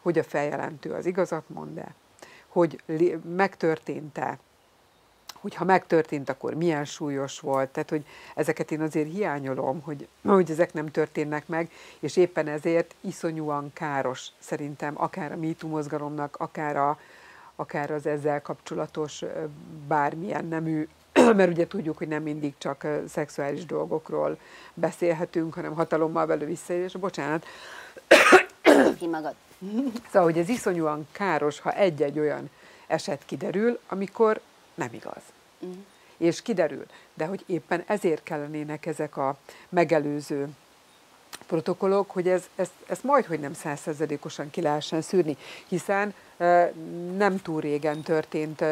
hogy a feljelentő az igazat mond-e, hogy megtörtént-e, hogy ha megtörtént, akkor milyen súlyos volt. Tehát, hogy ezeket én azért hiányolom, hogy, hogy ezek nem történnek meg, és éppen ezért iszonyúan káros szerintem akár a MeToo mozgalomnak, akár, a, akár az ezzel kapcsolatos bármilyen nemű [CLEARS THROAT] mert ugye tudjuk, hogy nem mindig csak szexuális dolgokról beszélhetünk, hanem hatalommal belő visszaélés. Bocsánat. Ki magad. Szóval, hogy ez iszonyúan káros, ha egy-egy olyan eset kiderül, amikor nem igaz. Uh-huh. És kiderül. De hogy éppen ezért kellenének ezek a megelőző protokollok, hogy ez, ezt, ezt majd, hogy nem százszerzadékosan ki lehessen szűrni, hiszen nem túl régen történt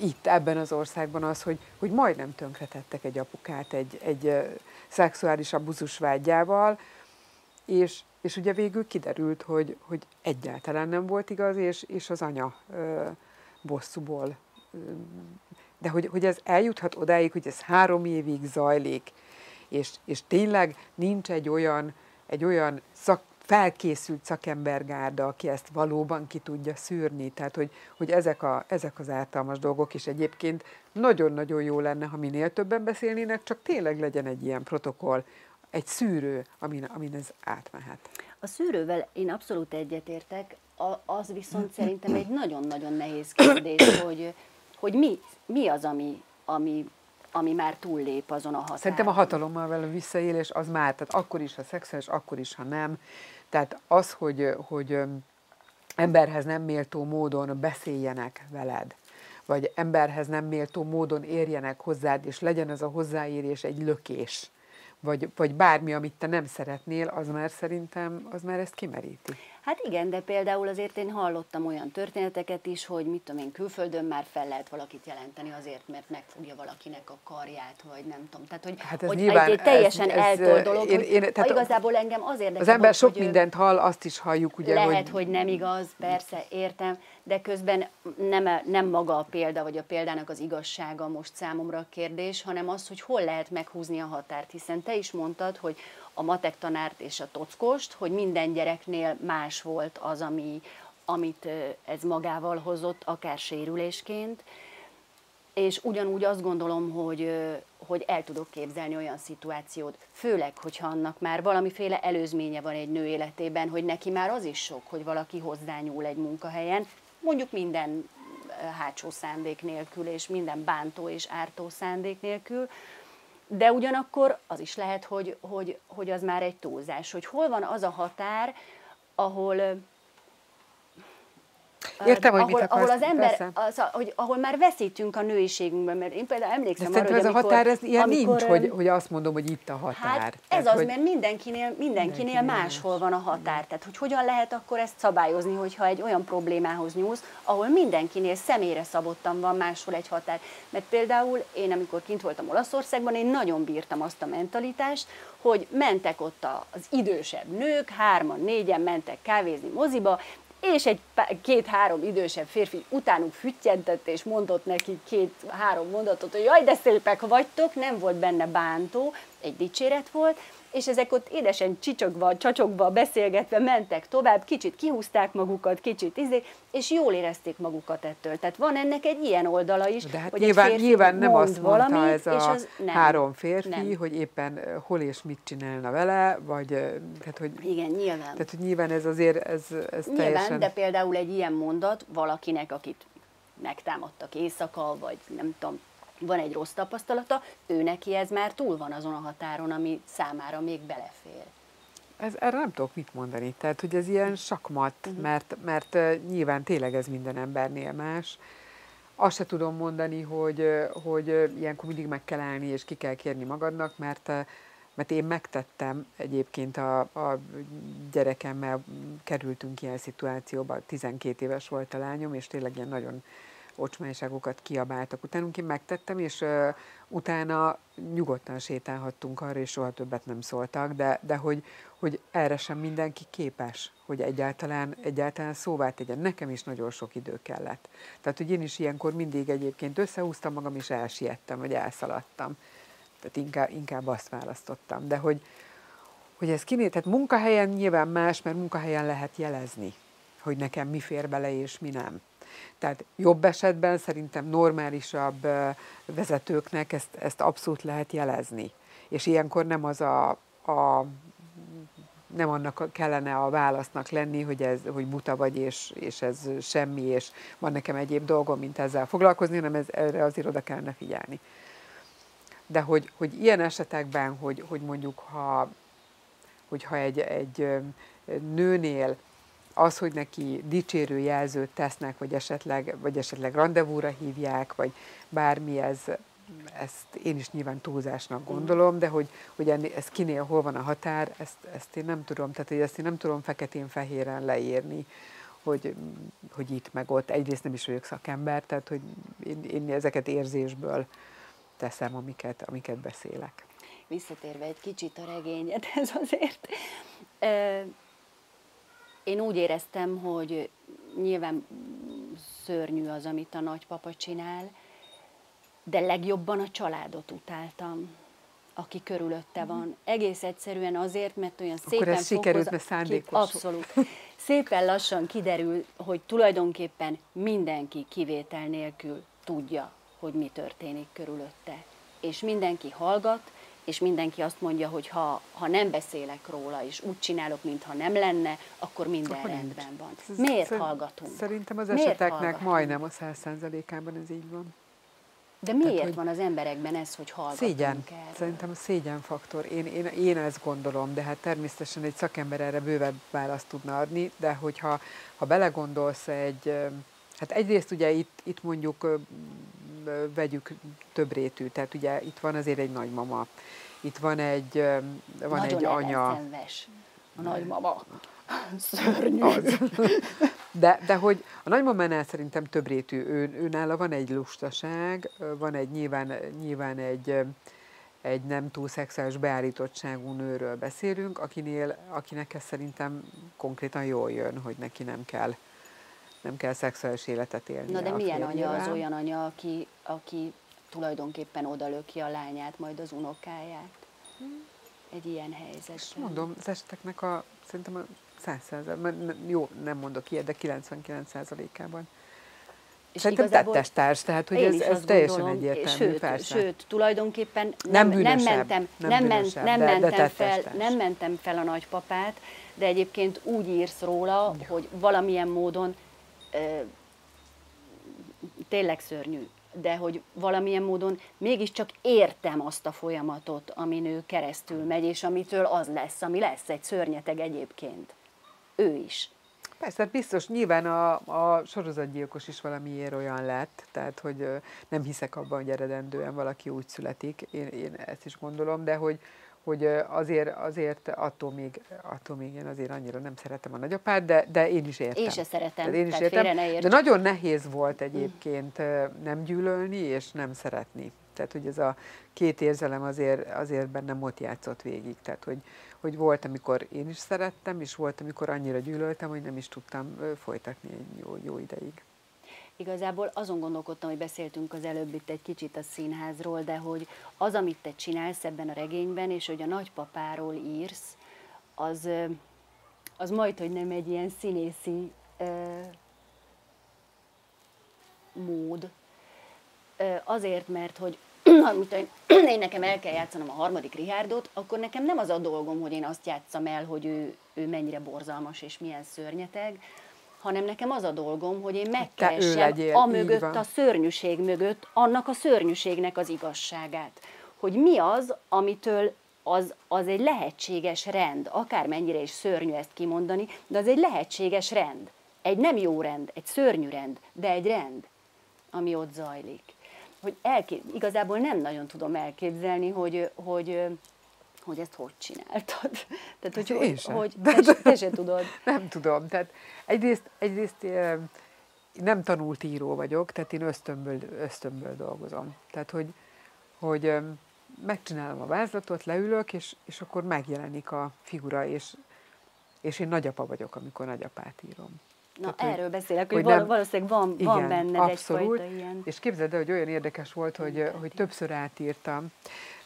itt, ebben az országban az, hogy, hogy majdnem tönkretettek egy apukát egy, egy szexuális abuzus vágyával, és, és ugye végül kiderült, hogy, hogy egyáltalán nem volt igaz, és, és az anya bosszúból. De hogy, hogy ez eljuthat odáig, hogy ez három évig zajlik, és, és tényleg nincs egy olyan, egy olyan szak, felkészült szakembergárda, aki ezt valóban ki tudja szűrni. Tehát, hogy, hogy ezek, a, ezek az ártalmas dolgok is egyébként nagyon-nagyon jó lenne, ha minél többen beszélnének, csak tényleg legyen egy ilyen protokoll, egy szűrő, amin, amin ez átmehet. A szűrővel én abszolút egyetértek, az viszont szerintem egy nagyon-nagyon nehéz kérdés, hogy, hogy mi, mi az, ami, ami ami már túllép azon a határon. Szerintem a hatalommal vele visszaélés az már, tehát akkor is, ha szexuális, akkor is, ha nem. Tehát az, hogy, hogy emberhez nem méltó módon beszéljenek veled, vagy emberhez nem méltó módon érjenek hozzád, és legyen ez a hozzáérés egy lökés, vagy, vagy bármi, amit te nem szeretnél, az már szerintem, az már ezt kimeríti. Hát igen, de például azért én hallottam olyan történeteket is, hogy mit tudom én, külföldön már fel lehet valakit jelenteni azért, mert megfogja valakinek a karját, vagy nem tudom. Tehát, hogy, hát ez hogy nyilván, egy, egy teljesen ez, ez, eltolt dolog, én, én, tehát igazából engem az érdekel. Az ember sok mindent hall, azt is halljuk, ugye, Lehet, hogy... hogy nem igaz, persze, értem, de közben nem, nem maga a példa, vagy a példának az igazsága most számomra a kérdés, hanem az, hogy hol lehet meghúzni a határt, hiszen te is mondtad, hogy a matek tanárt és a tockost, hogy minden gyereknél más volt az, ami, amit ez magával hozott, akár sérülésként, és ugyanúgy azt gondolom, hogy, hogy el tudok képzelni olyan szituációt, főleg, hogyha annak már valamiféle előzménye van egy nő életében, hogy neki már az is sok, hogy valaki hozzányúl egy munkahelyen, mondjuk minden hátsó szándék nélkül, és minden bántó és ártó szándék nélkül, de ugyanakkor az is lehet, hogy, hogy, hogy az már egy túlzás, hogy hol van az a határ, ahol Értem, hogy ahol, mit akarsz, ahol az ember, az, hogy, ahol már veszítünk a nőiségünkben, mert én például emlékszem arra, hogy amikor, ez a határ, ez ilyen amikor, nincs, hogy, hogy azt mondom, hogy itt a határ. Hát ez tehát, az, hogy mert mindenkinél, mindenkinél máshol van a határ. Tehát, hogy hogyan lehet akkor ezt szabályozni, hogyha egy olyan problémához nyúlsz, ahol mindenkinél személyre szabottan van máshol egy határ. Mert például én, amikor kint voltam Olaszországban, én nagyon bírtam azt a mentalitást, hogy mentek ott az idősebb nők, hárman, négyen mentek kávézni moziba, és egy két-három idősebb férfi utánuk füttyentett, és mondott neki két-három mondatot, hogy jaj, de szépek vagytok, nem volt benne bántó, egy dicséret volt, és ezek ott édesen csicsogva, csacsogva, beszélgetve mentek tovább, kicsit kihúzták magukat, kicsit izé, és jól érezték magukat ettől. Tehát van ennek egy ilyen oldala is, De hát hogy nyilván, egy nyilván nem azt mondta valamit, ez a és az nem, három férfi, nem. hogy éppen hol és mit csinálna vele, vagy tehát, hogy, Igen, nyilván. Tehát, hogy nyilván ez azért, ez, ez Nyilván, teljesen... de például egy ilyen mondat valakinek, akit megtámadtak éjszaka, vagy nem tudom, van egy rossz tapasztalata, ő neki ez már túl van azon a határon, ami számára még belefér. Ez, erre nem tudok mit mondani. Tehát, hogy ez ilyen sakmat, uh-huh. mert, mert uh, nyilván tényleg ez minden embernél más. Azt se tudom mondani, hogy, hogy ilyenkor mindig meg kell állni, és ki kell kérni magadnak, mert, mert én megtettem egyébként a, a gyerekemmel, kerültünk ilyen szituációba, 12 éves volt a lányom, és tényleg ilyen nagyon ocsmányságokat kiabáltak utánunk. Én megtettem, és uh, utána nyugodtan sétálhattunk arra, és soha többet nem szóltak, de, de hogy, hogy erre sem mindenki képes, hogy egyáltalán, egyáltalán szóvá tegyen. Nekem is nagyon sok idő kellett. Tehát, hogy én is ilyenkor mindig egyébként összehúztam magam, és elsiettem, vagy elszaladtam. Tehát inkább, inkább azt választottam. De hogy, hogy ez kiné, tehát munkahelyen nyilván más, mert munkahelyen lehet jelezni, hogy nekem mi fér bele és mi nem. Tehát jobb esetben szerintem normálisabb vezetőknek ezt, ezt abszolút lehet jelezni. És ilyenkor nem az a, a nem annak kellene a válasznak lenni, hogy, ez, hogy buta vagy, és, és ez semmi, és van nekem egyéb dolgom, mint ezzel foglalkozni, hanem ez, erre azért oda kellene figyelni. De hogy, hogy ilyen esetekben, hogy, hogy mondjuk ha, hogyha egy, egy nőnél az, hogy neki dicsérő jelzőt tesznek, vagy esetleg, vagy esetleg rendezvúra hívják, vagy bármi, ez, ezt én is nyilván túlzásnak gondolom, de hogy, hogy ez kinél hol van a határ, ezt, ezt én nem tudom, tehát hogy ezt én nem tudom feketén-fehéren leírni, hogy, hogy itt meg ott. Egyrészt nem is vagyok szakember, tehát hogy én, én ezeket érzésből teszem, amiket, amiket beszélek. Visszatérve egy kicsit a regényedhez azért, én úgy éreztem, hogy nyilván szörnyű az, amit a nagypapa csinál, de legjobban a családot utáltam, aki körülötte van. Egész egyszerűen azért, mert olyan Akkor szépen sikerült, szándékos. Abszolút. Szépen lassan kiderül, hogy tulajdonképpen mindenki kivétel nélkül tudja, hogy mi történik körülötte. És mindenki hallgat, és mindenki azt mondja, hogy ha, ha nem beszélek róla, és úgy csinálok, mintha nem lenne, akkor minden akkor rendben nincs. van. Ez Miért szer- hallgatunk? Szerintem az Miért eseteknek hallgatunk? majdnem a száz százalékában ez így van. De miért Tehát, van az emberekben ez, hogy hallgatunk Szégyen. Erről? Szerintem a szégyen faktor. Én, én, én ezt gondolom, de hát természetesen egy szakember erre bővebb választ tudna adni, de hogyha ha belegondolsz egy, hát egyrészt ugye itt, itt mondjuk vegyük több rétű, tehát ugye itt van azért egy nagymama, itt van egy, van Nagyon egy anya. a nagymama. Szörnyű. Az. De, de hogy a nagymamánál szerintem több rétű, ő, ő nála van egy lustaság, van egy nyilván, nyilván egy, egy nem túl szexuális beállítottságú nőről beszélünk, akinél, akinek ez szerintem konkrétan jól jön, hogy neki nem kell nem kell szexuális életet élni. Na de milyen anya az olyan anya, aki, aki tulajdonképpen odalöki a lányát, majd az unokáját? Egy ilyen helyzetben. És mondom, az eseteknek a, szerintem a 100 jó, nem mondok ilyet, de 99%-ában. És Szerintem tettestárs, tehát hogy ez, ez teljesen gondolom, egyértelmű, sőt, persze. Sőt, tulajdonképpen nem, nem, nem mentem, nem, nem, bűnösebb, nem, de, mentem de fel, nem mentem fel a nagypapát, de egyébként úgy írsz róla, ja. hogy valamilyen módon tényleg szörnyű, de hogy valamilyen módon mégiscsak értem azt a folyamatot, amin ő keresztül megy, és amitől az lesz, ami lesz, egy szörnyeteg egyébként. Ő is. Persze, hát biztos, nyilván a, a sorozatgyilkos is valamiért olyan lett, tehát hogy nem hiszek abban, hogy eredendően valaki úgy születik, én, én ezt is gondolom, de hogy, hogy azért, azért attól, még, attól még én azért annyira nem szeretem a nagyapát, de, de én is értem. Én se szeretem, én is értem, de nagyon nehéz volt egyébként nem gyűlölni és nem szeretni. Tehát, hogy ez a két érzelem azért, azért bennem ott játszott végig. Tehát, hogy, hogy volt, amikor én is szerettem, és volt, amikor annyira gyűlöltem, hogy nem is tudtam folytatni egy jó, jó ideig. Igazából azon gondolkodtam, hogy beszéltünk az előbb itt egy kicsit a színházról, de hogy az, amit te csinálsz ebben a regényben, és hogy a nagypapáról írsz, az, az majd, hogy nem egy ilyen színészi ö, mód. Ö, azért, mert hogy [CLEARS THROAT] amit én, [CLEARS THROAT] én nekem el kell játszanom a harmadik Rihárdot, akkor nekem nem az a dolgom, hogy én azt játszam el, hogy ő, ő mennyire borzalmas és milyen szörnyeteg, hanem nekem az a dolgom, hogy én megkeressem a mögött, a szörnyűség mögött, annak a szörnyűségnek az igazságát. Hogy mi az, amitől az, az egy lehetséges rend, akármennyire is szörnyű ezt kimondani, de az egy lehetséges rend. Egy nem jó rend, egy szörnyű rend, de egy rend, ami ott zajlik. Hogy elkép, igazából nem nagyon tudom elképzelni, hogy, hogy hogy ezt hogy csináltad. [LAUGHS] Tehát, hogy, hogy, hogy te, te se tudod. [LAUGHS] Nem tudom. Tehát egyrészt, egyrészt nem tanult író vagyok, tehát én ösztönből, ösztönből dolgozom. Tehát, hogy, hogy megcsinálom a vázlatot, leülök, és, és akkor megjelenik a figura, és, és én nagyapa vagyok, amikor nagyapát írom. Na, Tehát, erről beszélek, hogy, hogy nem, valószínűleg van, igen, van benned abszolút, egyfajta ilyen... És képzeld el, hogy olyan érdekes volt, hogy, hogy többször átírtam.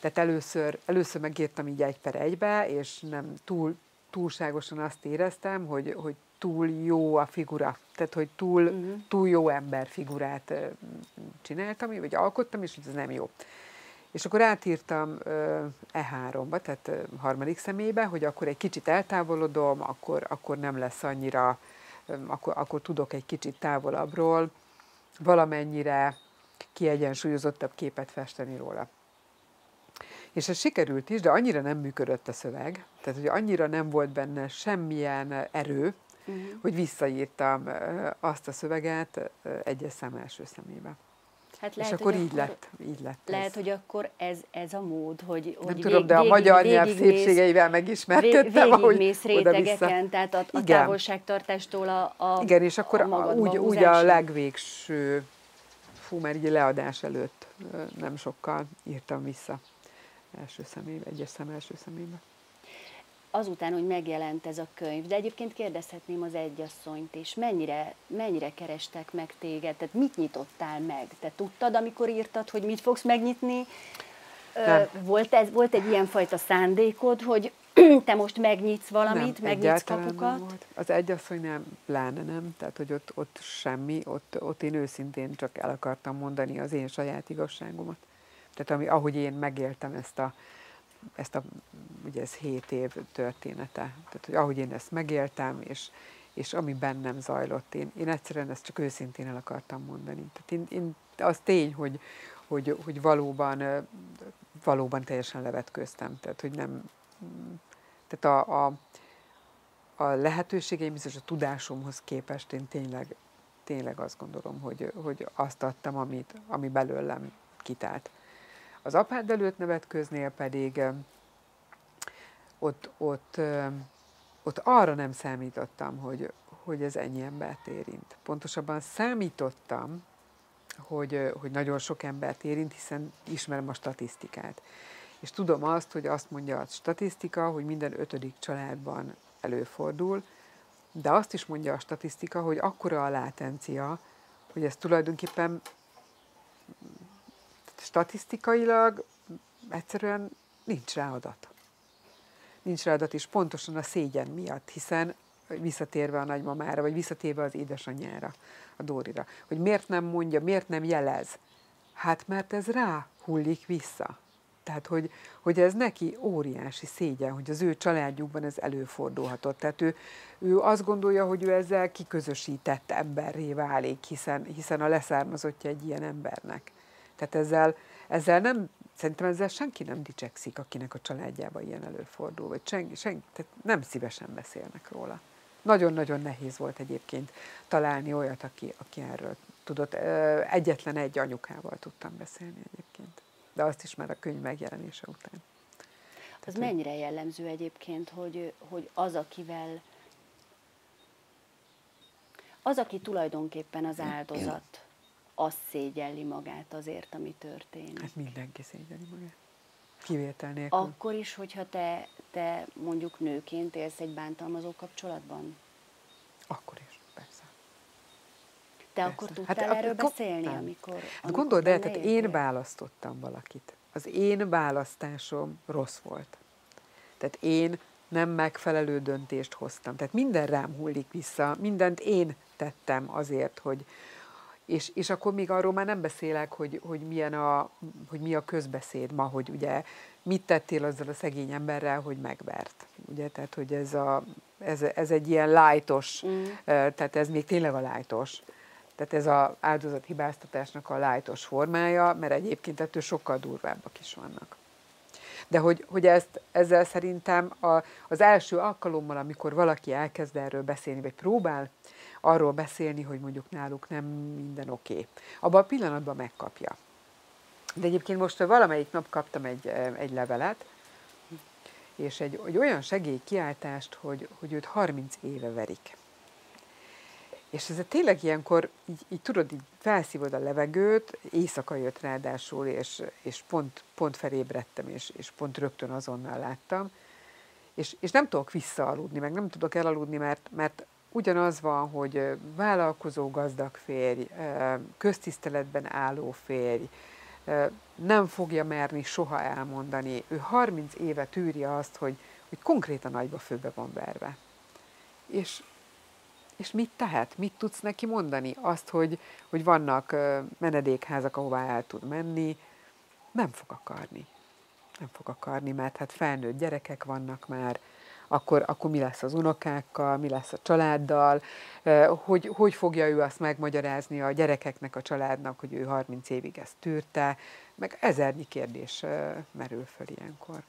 Tehát először, először megírtam így egy per egybe, és nem túl, túlságosan azt éreztem, hogy, hogy túl jó a figura. Tehát, hogy túl, uh-huh. túl jó ember figurát csináltam, vagy alkottam, és ez nem jó. És akkor átírtam E3-ba, tehát harmadik személybe, hogy akkor egy kicsit eltávolodom, akkor, akkor nem lesz annyira, akkor, akkor tudok egy kicsit távolabbról valamennyire kiegyensúlyozottabb képet festeni róla. És ez sikerült is, de annyira nem működött a szöveg, tehát hogy annyira nem volt benne semmilyen erő, uh-huh. hogy visszaírtam azt a szöveget egyes szám első szemébe. Hát lehet, és akkor így akkor, lett, így lett Lehet, ez. hogy akkor ez, ez a mód, hogy, hogy Nem vég, tudom, de a magyar nyelv szépségeivel megismerkedtem, vég, ahogy mész rétegeken, tehát a, a távolságtartástól a, a Igen, és akkor a úgy, úgy a legvégső, fú, mert leadás előtt nem sokkal írtam vissza első személybe, egyes szem első személybe azután, hogy megjelent ez a könyv, de egyébként kérdezhetném az egyasszonyt is, mennyire, mennyire kerestek meg téged, tehát mit nyitottál meg? Te tudtad, amikor írtad, hogy mit fogsz megnyitni? Nem. Volt, ez, volt egy ilyen fajta szándékod, hogy [CLEARS THROAT] te most megnyitsz valamit, nem, megnyitsz kapukat? Nem volt. Az egyasszony nem, pláne nem, tehát hogy ott, ott semmi, ott, ott én őszintén csak el akartam mondani az én saját igazságomat. Tehát ami, ahogy én megéltem ezt a, ezt a, ugye ez hét év története. Tehát, hogy ahogy én ezt megéltem, és, és ami bennem zajlott, én, én egyszerűen ezt csak őszintén el akartam mondani. Tehát én, én, az tény, hogy, hogy, hogy valóban, valóban teljesen levetköztem. Tehát, hogy nem, tehát a, a, a lehetőségeim és a tudásomhoz képest én tényleg, tényleg azt gondolom, hogy, hogy azt adtam, amit, ami belőlem kitált. Az apád előtt nevetköznél pedig ott, ott, ott arra nem számítottam, hogy, hogy ez ennyi embert érint. Pontosabban számítottam, hogy, hogy nagyon sok embert érint, hiszen ismerem a statisztikát. És tudom azt, hogy azt mondja a statisztika, hogy minden ötödik családban előfordul, de azt is mondja a statisztika, hogy akkora a látencia, hogy ez tulajdonképpen statisztikailag egyszerűen nincs rá adat. Nincs rá adat is pontosan a szégyen miatt, hiszen visszatérve a nagymamára, vagy visszatérve az édesanyjára, a Dórira, hogy miért nem mondja, miért nem jelez. Hát mert ez rá hullik vissza. Tehát, hogy, hogy ez neki óriási szégyen, hogy az ő családjukban ez előfordulhatott. Tehát ő, ő azt gondolja, hogy ő ezzel kiközösített emberré válik, hiszen, hiszen a leszármazottja egy ilyen embernek. Tehát ezzel, ezzel nem, szerintem ezzel senki nem dicsekszik, akinek a családjában ilyen előfordul, vagy senki, senki tehát nem szívesen beszélnek róla. Nagyon-nagyon nehéz volt egyébként találni olyat, aki, aki erről tudott. Egyetlen egy anyukával tudtam beszélni egyébként. De azt is már a könyv megjelenése után. Az Tehát, mennyire jellemző egyébként, hogy, hogy az, akivel az, aki tulajdonképpen az áldozat, az szégyelli magát azért, ami történik. Hát mindenki szégyelli magát. Kivétel nélkül. Akkor is, hogyha te, te mondjuk nőként élsz egy bántalmazó kapcsolatban? Akkor is, persze. Te persze. akkor tudtál hát, erről beszélni, nem. amikor, hát amikor Gondold el, tehát én választottam valakit. Az én választásom rossz volt. Tehát én nem megfelelő döntést hoztam. Tehát minden rám hullik vissza, mindent én tettem azért, hogy, és, és akkor még arról már nem beszélek, hogy, hogy, milyen a, hogy mi a közbeszéd ma, hogy ugye mit tettél azzal a szegény emberrel, hogy megvert. Ugye, tehát, hogy ez, a, ez, ez egy ilyen lájtos, mm. tehát ez még tényleg a lájtos. Tehát ez az áldozathibáztatásnak a lájtos formája, mert egyébként ettől sokkal durvábbak is vannak. De hogy, hogy ezt, ezzel szerintem a, az első alkalommal, amikor valaki elkezd erről beszélni, vagy próbál arról beszélni, hogy mondjuk náluk nem minden oké. Okay. Abban a pillanatban megkapja. De egyébként most valamelyik nap kaptam egy, egy levelet, és egy, egy olyan segélykiáltást, hogy, hogy őt 30 éve verik. és ez tényleg ilyenkor, így, így tudod, így felszívod a levegőt, éjszaka jött ráadásul, és, és pont, pont felébredtem, és, és pont rögtön azonnal láttam, és, és nem tudok visszaaludni, meg nem tudok elaludni, mert, mert ugyanaz van, hogy vállalkozó gazdag férj, köztiszteletben álló férj, nem fogja merni soha elmondani. Ő 30 éve tűri azt, hogy, hogy konkrétan nagyba főbe van verve. És, és mit tehet? Mit tudsz neki mondani? Azt, hogy, hogy vannak menedékházak, ahová el tud menni, nem fog akarni. Nem fog akarni, mert hát felnőtt gyerekek vannak már, akkor, akkor mi lesz az unokákkal, mi lesz a családdal, hogy, hogy fogja ő azt megmagyarázni a gyerekeknek, a családnak, hogy ő 30 évig ezt tűrte, meg ezernyi kérdés merül föl ilyenkor.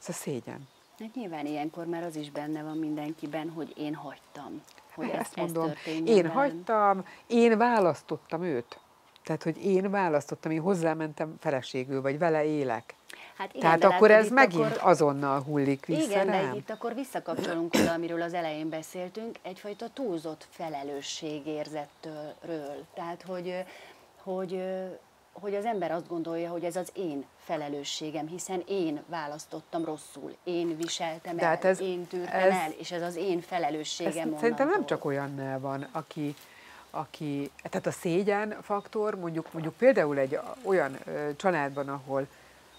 Ez a szégyen. Hát nyilván ilyenkor már az is benne van mindenkiben, hogy én hagytam. Hogy ezt, ezt mondom. Ez én velem. hagytam, én választottam őt. Tehát, hogy én választottam, én hozzámentem feleségül, vagy vele élek. Hát igen, Tehát akkor ez megint akkor, azonnal hullik vissza Igen, rám. de itt akkor visszakapcsolunk oda, amiről az elején beszéltünk, egyfajta túlzott felelősségérzetről. Tehát, hogy, hogy, hogy az ember azt gondolja, hogy ez az én felelősségem, hiszen én választottam rosszul, én viseltem el, ez, én tűrtem ez, el, és ez az én felelősségem. Ez szerintem nem csak olyannál van, aki, aki, tehát a szégyen faktor, mondjuk, mondjuk például egy olyan családban, ahol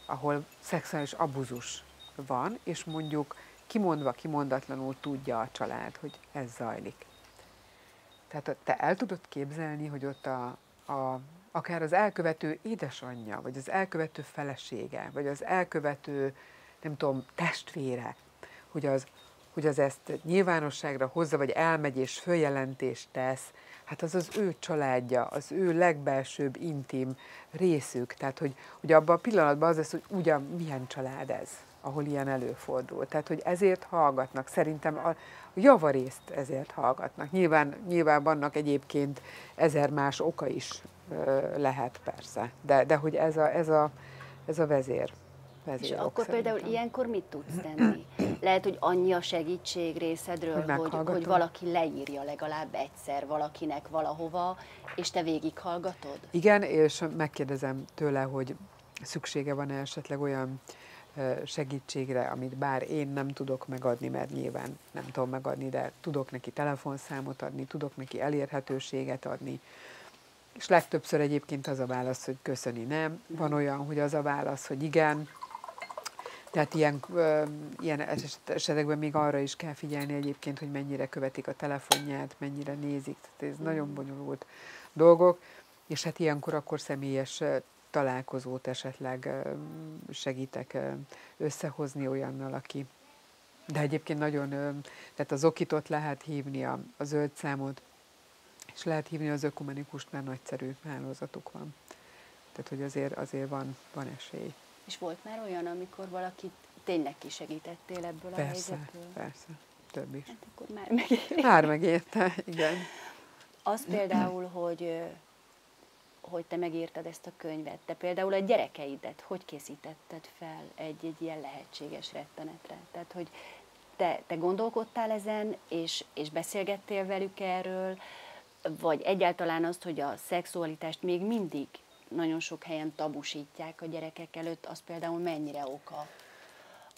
ahol szexuális abuzus van, és mondjuk kimondva, kimondatlanul tudja a család, hogy ez zajlik. Tehát te el tudod képzelni, hogy ott a, a, akár az elkövető édesanyja, vagy az elkövető felesége, vagy az elkövető, nem tudom, testvére, hogy az, hogy az ezt nyilvánosságra hozza, vagy elmegy és följelentést tesz, hát az az ő családja, az ő legbelsőbb, intim részük. Tehát, hogy, hogy abban a pillanatban az lesz, hogy ugyan milyen család ez, ahol ilyen előfordul. Tehát, hogy ezért hallgatnak. Szerintem a javarészt ezért hallgatnak. Nyilván, nyilván vannak egyébként ezer más oka is lehet persze, de, de hogy ez a, ez a, ez a vezér. És akkor szerintem. például ilyenkor mit tudsz tenni? Lehet, hogy annyi a segítség részedről, hogy, hogy, hogy valaki leírja legalább egyszer valakinek valahova, és te végighallgatod? Igen, és megkérdezem tőle, hogy szüksége van esetleg olyan segítségre, amit bár én nem tudok megadni, mert nyilván nem tudom megadni, de tudok neki telefonszámot adni, tudok neki elérhetőséget adni, és legtöbbször egyébként az a válasz, hogy köszöni nem. Van olyan, hogy az a válasz, hogy igen, tehát ilyen, ilyen esetekben még arra is kell figyelni egyébként, hogy mennyire követik a telefonját, mennyire nézik. Tehát ez nagyon bonyolult dolgok, és hát ilyenkor akkor személyes találkozót esetleg segítek összehozni olyannal, aki. De egyébként nagyon, tehát az okitot lehet hívni, a, a zöld számot, és lehet hívni az ökumenikust, mert nagyszerű hálózatuk van. Tehát, hogy azért, azért van, van esély. És volt már olyan, amikor valakit tényleg kisegítettél ebből persze, a helyzetből? Persze, több is. Hát akkor már megérte. Már megérte, igen. Az például, hogy hogy te megírtad ezt a könyvet. Te például a gyerekeidet hogy készítetted fel egy, egy ilyen lehetséges rettenetre? Tehát, hogy te, te gondolkodtál ezen, és, és beszélgettél velük erről, vagy egyáltalán azt, hogy a szexualitást még mindig nagyon sok helyen tabusítják a gyerekek előtt, az például mennyire oka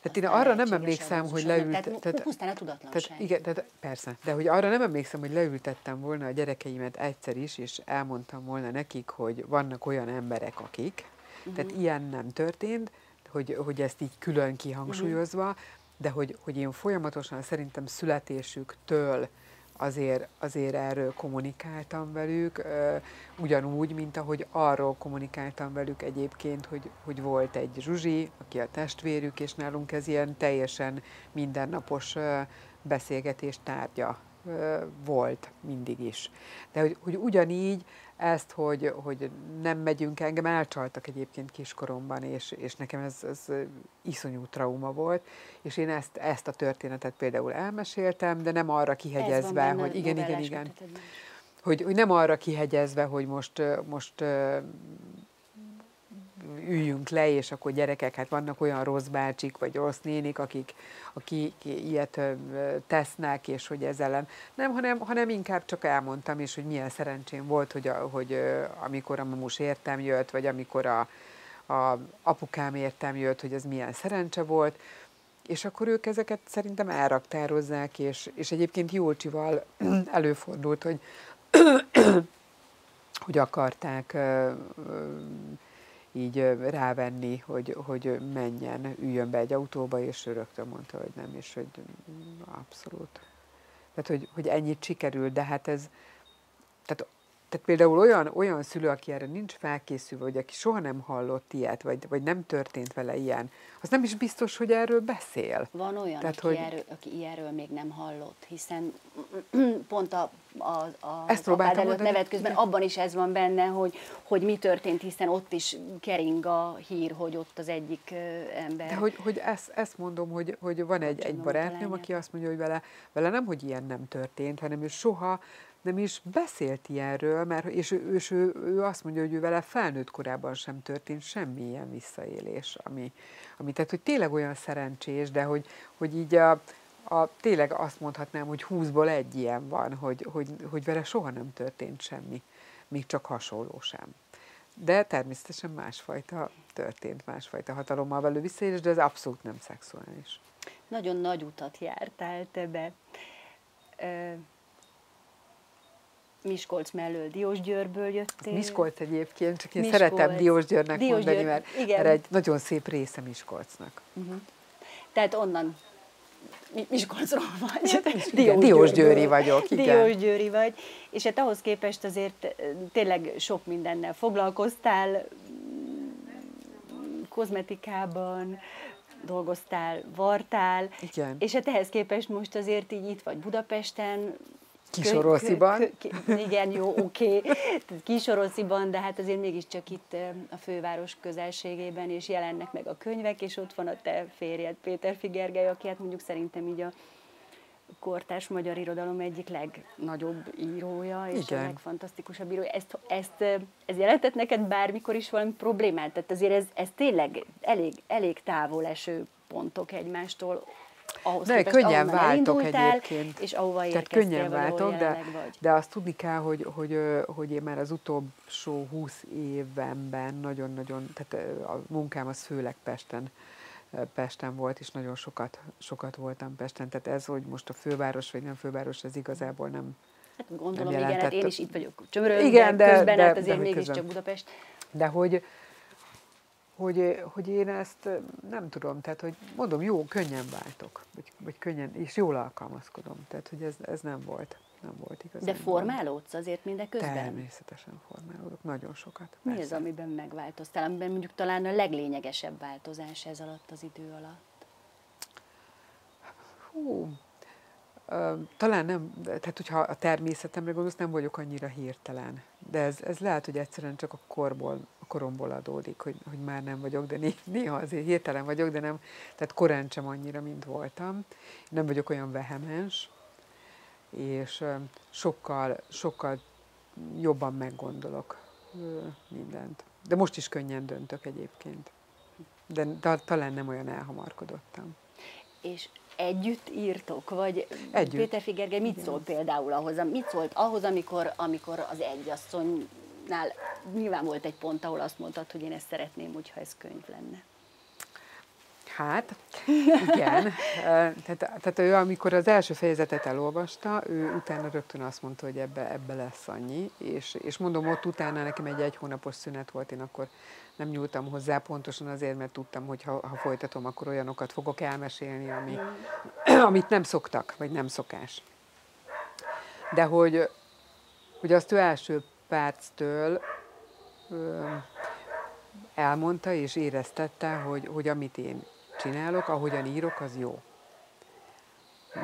tehát én arra nem emlékszem, hogy leült... Tehát, tehát pusztán a tudatlanság. Tehát, igen, tehát persze, de hogy arra nem emlékszem, hogy leültettem volna a gyerekeimet egyszer is, és elmondtam volna nekik, hogy vannak olyan emberek, akik. Uh-huh. Tehát ilyen nem történt, hogy, hogy ezt így külön kihangsúlyozva, uh-huh. de hogy, hogy én folyamatosan szerintem születésüktől azért, azért erről kommunikáltam velük, ugyanúgy, mint ahogy arról kommunikáltam velük egyébként, hogy, hogy volt egy Zsuzsi, aki a testvérük, és nálunk ez ilyen teljesen mindennapos beszélgetés tárgya volt mindig is. De hogy, hogy ugyanígy ezt, hogy, hogy nem megyünk, engem. Elcsaltak egyébként kiskoromban, és, és nekem ez, ez iszonyú trauma volt, és én ezt, ezt a történetet például elmeséltem, de nem arra kihegyezve, hogy igen, igen, igen, hogy, hogy nem arra kihegyezve, hogy most, most üljünk le, és akkor gyerekek, hát vannak olyan rossz bácsik, vagy rossz nénik, akik, akik ilyet tesznek, és hogy ez ellen. Nem, hanem, hanem inkább csak elmondtam, és hogy milyen szerencsém volt, hogy, a, hogy amikor a mamus értem jött, vagy amikor a, a apukám értem jött, hogy ez milyen szerencse volt, és akkor ők ezeket szerintem elraktározzák, és, és egyébként Jócsival [CLEARS THROAT] előfordult, hogy [CLEARS THROAT] hogy akarták így rávenni, hogy, hogy menjen, üljön be egy autóba, és ő rögtön mondta, hogy nem, és hogy abszolút. Tehát, hogy, hogy ennyit sikerült, de hát ez, tehát tehát például olyan, olyan szülő, aki erre nincs felkészülve, vagy aki soha nem hallott ilyet, vagy, vagy nem történt vele ilyen, az nem is biztos, hogy erről beszél. Van olyan, Tehát, aki, hogy... erről, aki ilyenről még nem hallott, hiszen [CLEARS THROAT] pont a, a, a Ezt apád előtt nevet közben igen. abban is ez van benne, hogy, hogy mi történt, hiszen ott is kering a hír, hogy ott az egyik ember. De hogy, hogy ezt, ezt mondom, hogy, hogy van egy, egy barátnőm, aki azt mondja, hogy vele, vele nem, hogy ilyen nem történt, hanem ő soha nem is beszélt ilyenről, mert, és, ő, és ő, ő azt mondja, hogy ő vele felnőtt korában sem történt semmilyen visszaélés, ami, ami tehát, hogy tényleg olyan szerencsés, de hogy, hogy így a, a, tényleg azt mondhatnám, hogy húszból egy ilyen van, hogy, hogy, hogy vele soha nem történt semmi, még csak hasonló sem. De természetesen másfajta történt, másfajta hatalommal való visszaélés, de ez abszolút nem szexuális. Nagyon nagy utat jártál te be. Miskolc mellől Diósgyőrből jöttél. Miskolc egyébként, csak én Miskolc. szeretem Diósgyőrnek Diós mondani, mert, igen. mert egy nagyon szép része Miskolcnak. Uh-huh. Tehát onnan Miskolcról vagy. Diósgyőri vagyok, igen. Diósgyőri vagy, és hát ahhoz képest azért tényleg sok mindennel foglalkoztál, kozmetikában, dolgoztál, vartál, Igen. és hát ehhez képest most azért így itt vagy Budapesten, Kisorosziban. Igen, jó, oké. Okay. Kisorosziban, de hát azért mégiscsak itt a főváros közelségében, és jelennek meg a könyvek, és ott van a te férjed, Péter Figergely, aki hát mondjuk szerintem így a kortárs magyar irodalom egyik legnagyobb írója, és Igen. a legfantasztikusabb írója. Ezt, ezt, ez jelentett neked bármikor is valami problémát? Tehát azért ez, ez tényleg elég, elég távol eső pontok egymástól, ahhoz de képest, könnyen váltok egyébként. És ahova Tehát könnyen váltok, de, vagy. de azt tudni kell, hogy, hogy, hogy én már az utolsó húsz évemben nagyon-nagyon, tehát a munkám az főleg Pesten, Pesten volt, és nagyon sokat, sokat voltam Pesten. Tehát ez, hogy most a főváros vagy nem főváros, ez igazából nem Hát gondolom, nem igen, hát én is itt vagyok Csömörön, igen, de, közben, de, hát azért mégiscsak Budapest. De hogy, hogy, hogy én ezt nem tudom, tehát hogy mondom, jó, könnyen váltok, vagy, vagy könnyen, és jól alkalmazkodom, tehát hogy ez, ez nem volt, nem volt igazán. De formálódsz azért mindeközben? Természetesen formálódok, nagyon sokat. Mi az, amiben megváltoztál, amiben mondjuk talán a leglényegesebb változás ez alatt az idő alatt? Hú, talán nem, tehát hogyha a természetemre gondolsz, nem vagyok annyira hirtelen. De ez, ez lehet, hogy egyszerűen csak a korból, koromból adódik, hogy, hogy már nem vagyok, de néha azért hirtelen vagyok, de nem, tehát korán sem annyira, mint voltam. Nem vagyok olyan vehemens, és sokkal, sokkal jobban meggondolok mindent. De most is könnyen döntök egyébként. De, de talán nem olyan elhamarkodottam. És együtt írtok? Vagy együtt. Péter Figerge mit szól például ahhoz? Mit szólt ahhoz, amikor, amikor az egyasszonynál nyilván volt egy pont, ahol azt mondtad, hogy én ezt szeretném, hogyha ez könyv lenne? Hát, igen. [LAUGHS] tehát, tehát ő, amikor az első fejezetet elolvasta, ő utána rögtön azt mondta, hogy ebbe, ebbe lesz annyi, és, és mondom, ott utána nekem egy egy hónapos szünet volt, én akkor nem nyúltam hozzá pontosan azért, mert tudtam, hogy ha, ha folytatom, akkor olyanokat fogok elmesélni, ami, [CLEARS THROAT] amit nem szoktak, vagy nem szokás. De hogy, hogy azt ő első perctől ö, elmondta és éreztette, hogy, hogy amit én csinálok, ahogyan írok, az jó.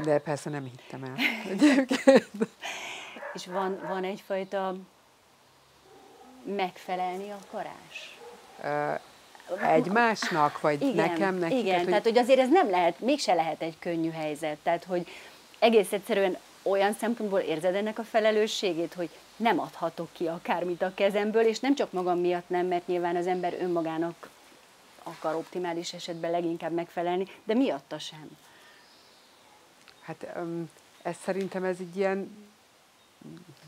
De persze nem hittem el. [LAUGHS] és van, van egyfajta megfelelni akarás? egymásnak, vagy igen, nekem, nekik? Igen, tehát, tehát hogy... hogy azért ez nem lehet, mégse lehet egy könnyű helyzet. Tehát, hogy egész egyszerűen olyan szempontból érzed ennek a felelősségét, hogy nem adhatok ki akármit a kezemből, és nem csak magam miatt nem, mert nyilván az ember önmagának akar optimális esetben leginkább megfelelni, de miatta sem. Hát ez szerintem ez egy ilyen,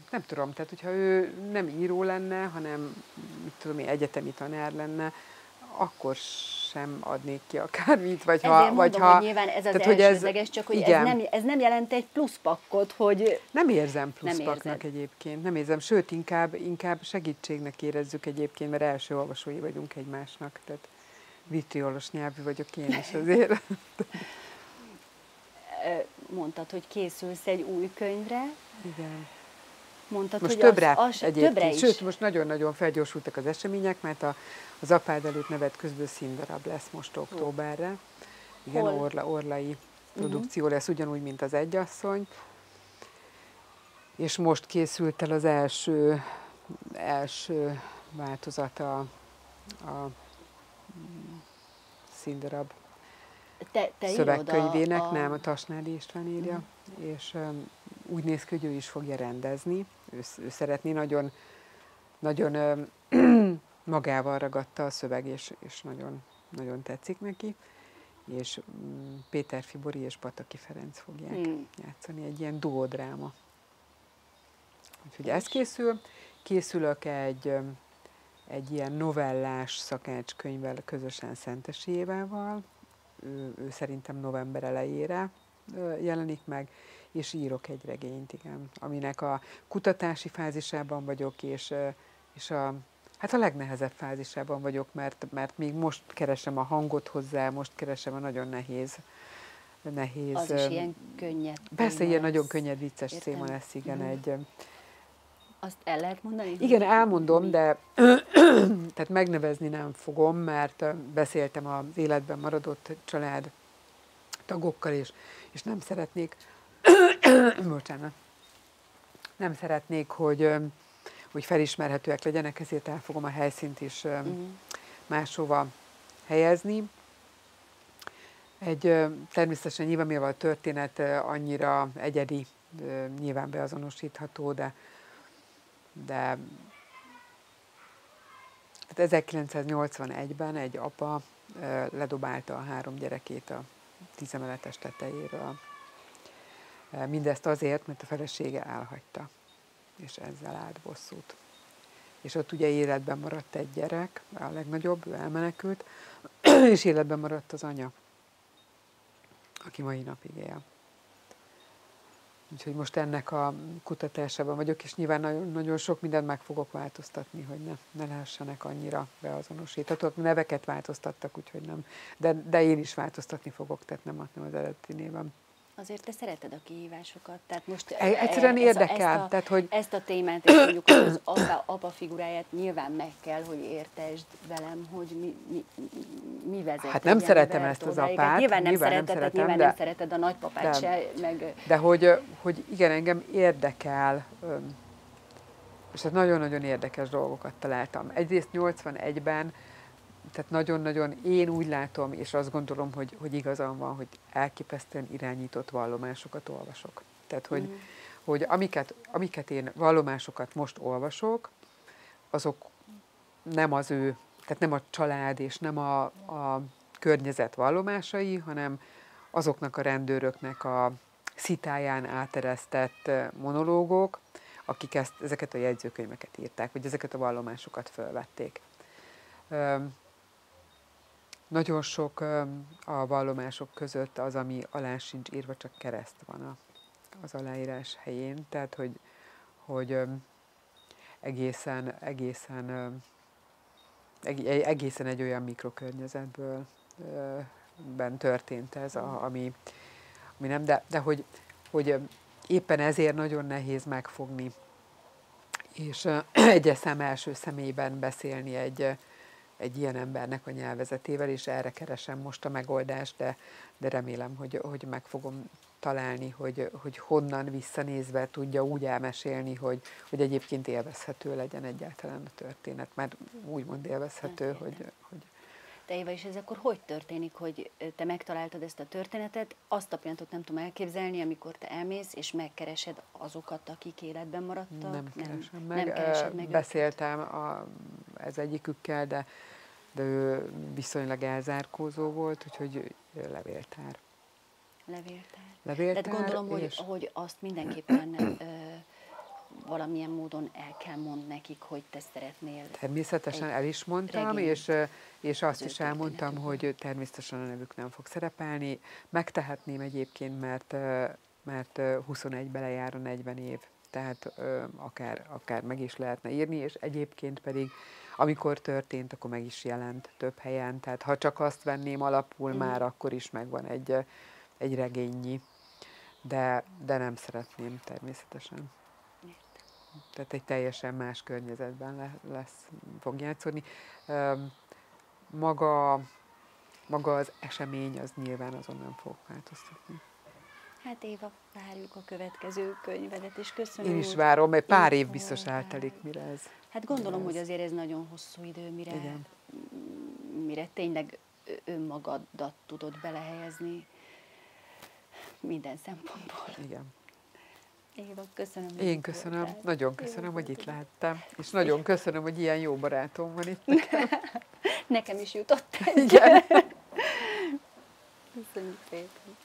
nem tudom, tehát hogyha ő nem író lenne, hanem mit tudom én, egyetemi tanár lenne, akkor sem adnék ki akármit, vagy Ezért ha... mondom, vagy ha, hogy nyilván ez az tehát, hogy ez, csak hogy igen. ez nem, ez nem jelent egy pluszpakkot, hogy... Nem érzem pluszpaknak egyébként, nem érzem, sőt, inkább, inkább segítségnek érezzük egyébként, mert első olvasói vagyunk egymásnak, tehát vitriolos nyelvű vagyok én is azért. [LAUGHS] [LAUGHS] Mondtad, hogy készülsz egy új könyvre. Igen. Mondtad, most hogy többre az, az egyébként, többre is. sőt, most nagyon-nagyon felgyorsultak az események, mert a, az apád előtt nevet közből színdarab lesz most októberre. Igen, Hol? Orla, orlai mhm. produkció uh-huh. lesz, ugyanúgy, mint az egyasszony. És most készült el az első, első változata a színdarab te, te szövegkönyvének, a, nem, a Tasnádi István írja, mm. és um, úgy néz ki, hogy ő is fogja rendezni. Ő, ő szeretné, nagyon, nagyon um, [CLEARS THROAT] magával ragadta a szöveg, és, és nagyon, nagyon tetszik neki. És um, Péter Fibori és Pataki Ferenc fogják mm. játszani, egy ilyen duodráma. Úgyhogy ez készül. Készülök egy, egy ilyen novellás szakácskönyvvel közösen Szentesi Évával, ő, ő szerintem november elejére jelenik meg, és írok egy regényt, igen, aminek a kutatási fázisában vagyok, és, és a, hát a legnehezebb fázisában vagyok, mert, mert még most keresem a hangot hozzá, most keresem a nagyon nehéz nehéz. Az is ilyen könnyed. Persze, ilyen nagyon könnyed, vicces téma lesz, igen, mm. egy, azt el lehet mondani? Igen, elmondom, de [CLEARS THROAT] tehát megnevezni nem fogom, mert beszéltem az életben maradott család tagokkal, és, és nem szeretnék, [CLEARS THROAT] bocsánat, nem szeretnék, hogy, hogy felismerhetőek legyenek, ezért el fogom a helyszínt is uh-huh. máshova helyezni. Egy természetesen nyilván mivel a történet annyira egyedi, nyilván beazonosítható, de de hát 1981-ben egy apa ledobálta a három gyerekét a tízemeletes tetejéről. Mindezt azért, mert a felesége elhagyta, és ezzel állt bosszút. És ott ugye életben maradt egy gyerek, a legnagyobb, ő elmenekült, [CLEARS THROAT] és életben maradt az anya, aki mai napig él. Úgyhogy most ennek a kutatásában vagyok, és nyilván nagyon, nagyon sok mindent meg fogok változtatni, hogy ne, ne lehessenek annyira beazonosíthatók. Neveket változtattak, úgyhogy nem. De, de én is változtatni fogok, tehát nem, nem az eredeti névem. Azért te szereted a kihívásokat, tehát most e, egyszerűen érdekel. Ezt a, tehát, hogy... ezt a témát, és mondjuk az apa, apa figuráját nyilván meg kell, hogy értesd velem, hogy mi, mi, mi vezet. Hát nem szeretem ezt az apát. Nyilván nem nyilván szereted, nem szeretem, nyilván de, nem szereted a nagypapát de, se. Meg... De hogy, hogy igen, engem érdekel, és hát nagyon-nagyon érdekes dolgokat találtam. Egyrészt 81-ben tehát nagyon-nagyon én úgy látom, és azt gondolom, hogy, hogy igazam van, hogy elképesztően irányított vallomásokat olvasok. Tehát, hogy, mm. hogy amiket, amiket én vallomásokat most olvasok, azok nem az ő, tehát nem a család és nem a, a környezet vallomásai, hanem azoknak a rendőröknek a szitáján áteresztett monológok, akik ezt, ezeket a jegyzőkönyveket írták, vagy ezeket a vallomásokat fölvették. Nagyon sok a vallomások között az, ami alá sincs írva, csak kereszt van a, az aláírás helyén, tehát hogy, hogy egészen, egészen, egészen egy olyan mikrokörnyezetből ben történt ez, a, ami, ami nem, de, de hogy, hogy éppen ezért nagyon nehéz megfogni, és [CLEARS THROAT] egyes szem első személyben beszélni egy, egy ilyen embernek a nyelvezetével, és erre keresem most a megoldást, de, de remélem, hogy, hogy meg fogom találni, hogy, hogy honnan visszanézve tudja úgy elmesélni, hogy, hogy egyébként élvezhető legyen egyáltalán a történet, mert úgymond élvezhető, hogy, hogy de Éva, és ez akkor hogy történik, hogy te megtaláltad ezt a történetet, azt a pillanatot nem tudom elképzelni, amikor te elmész, és megkeresed azokat, akik életben maradtak? Nem keresem nem, meg. Nem keresed meg Beszéltem a, ez egyikükkel, de de ő viszonylag elzárkózó volt, úgyhogy levéltár. Levéltár. Levéltár, Tehát gondolom, és- hogy, hogy azt mindenképpen valamilyen módon el kell mond nekik, hogy te szeretnél. Természetesen el is mondtam, és, és azt is elmondtam, hogy természetesen a nevük nem fog szerepelni. Megtehetném egyébként, mert, mert ö, 21 lejár a 40 év, tehát akár, akár meg is lehetne írni, és egyébként pedig amikor történt, akkor meg is jelent több helyen. Tehát ha csak azt venném alapul, Mhm. már akkor is megvan egy, egy regényi. De, de nem szeretném természetesen. Tehát egy teljesen más környezetben le, lesz, fog játszódni. Maga, maga az esemény, az nyilván azon nem fog változtatni. Hát Éva, várjuk a következő könyvedet, és köszönöm. Én is várom, mert pár év biztos eltelik, mire ez. Hát gondolom, mire hogy ez- azért ez nagyon hosszú idő, mire, Igen. mire tényleg önmagadat tudod belehelyezni minden szempontból. Igen. Éva, köszönöm. Én köszönöm, voltál. nagyon köszönöm, hogy itt lehettem, és nagyon köszönöm, hogy ilyen jó barátom van itt. Nekem [LAUGHS] is jutott egy. Igen. [LAUGHS] Köszönjük szépen.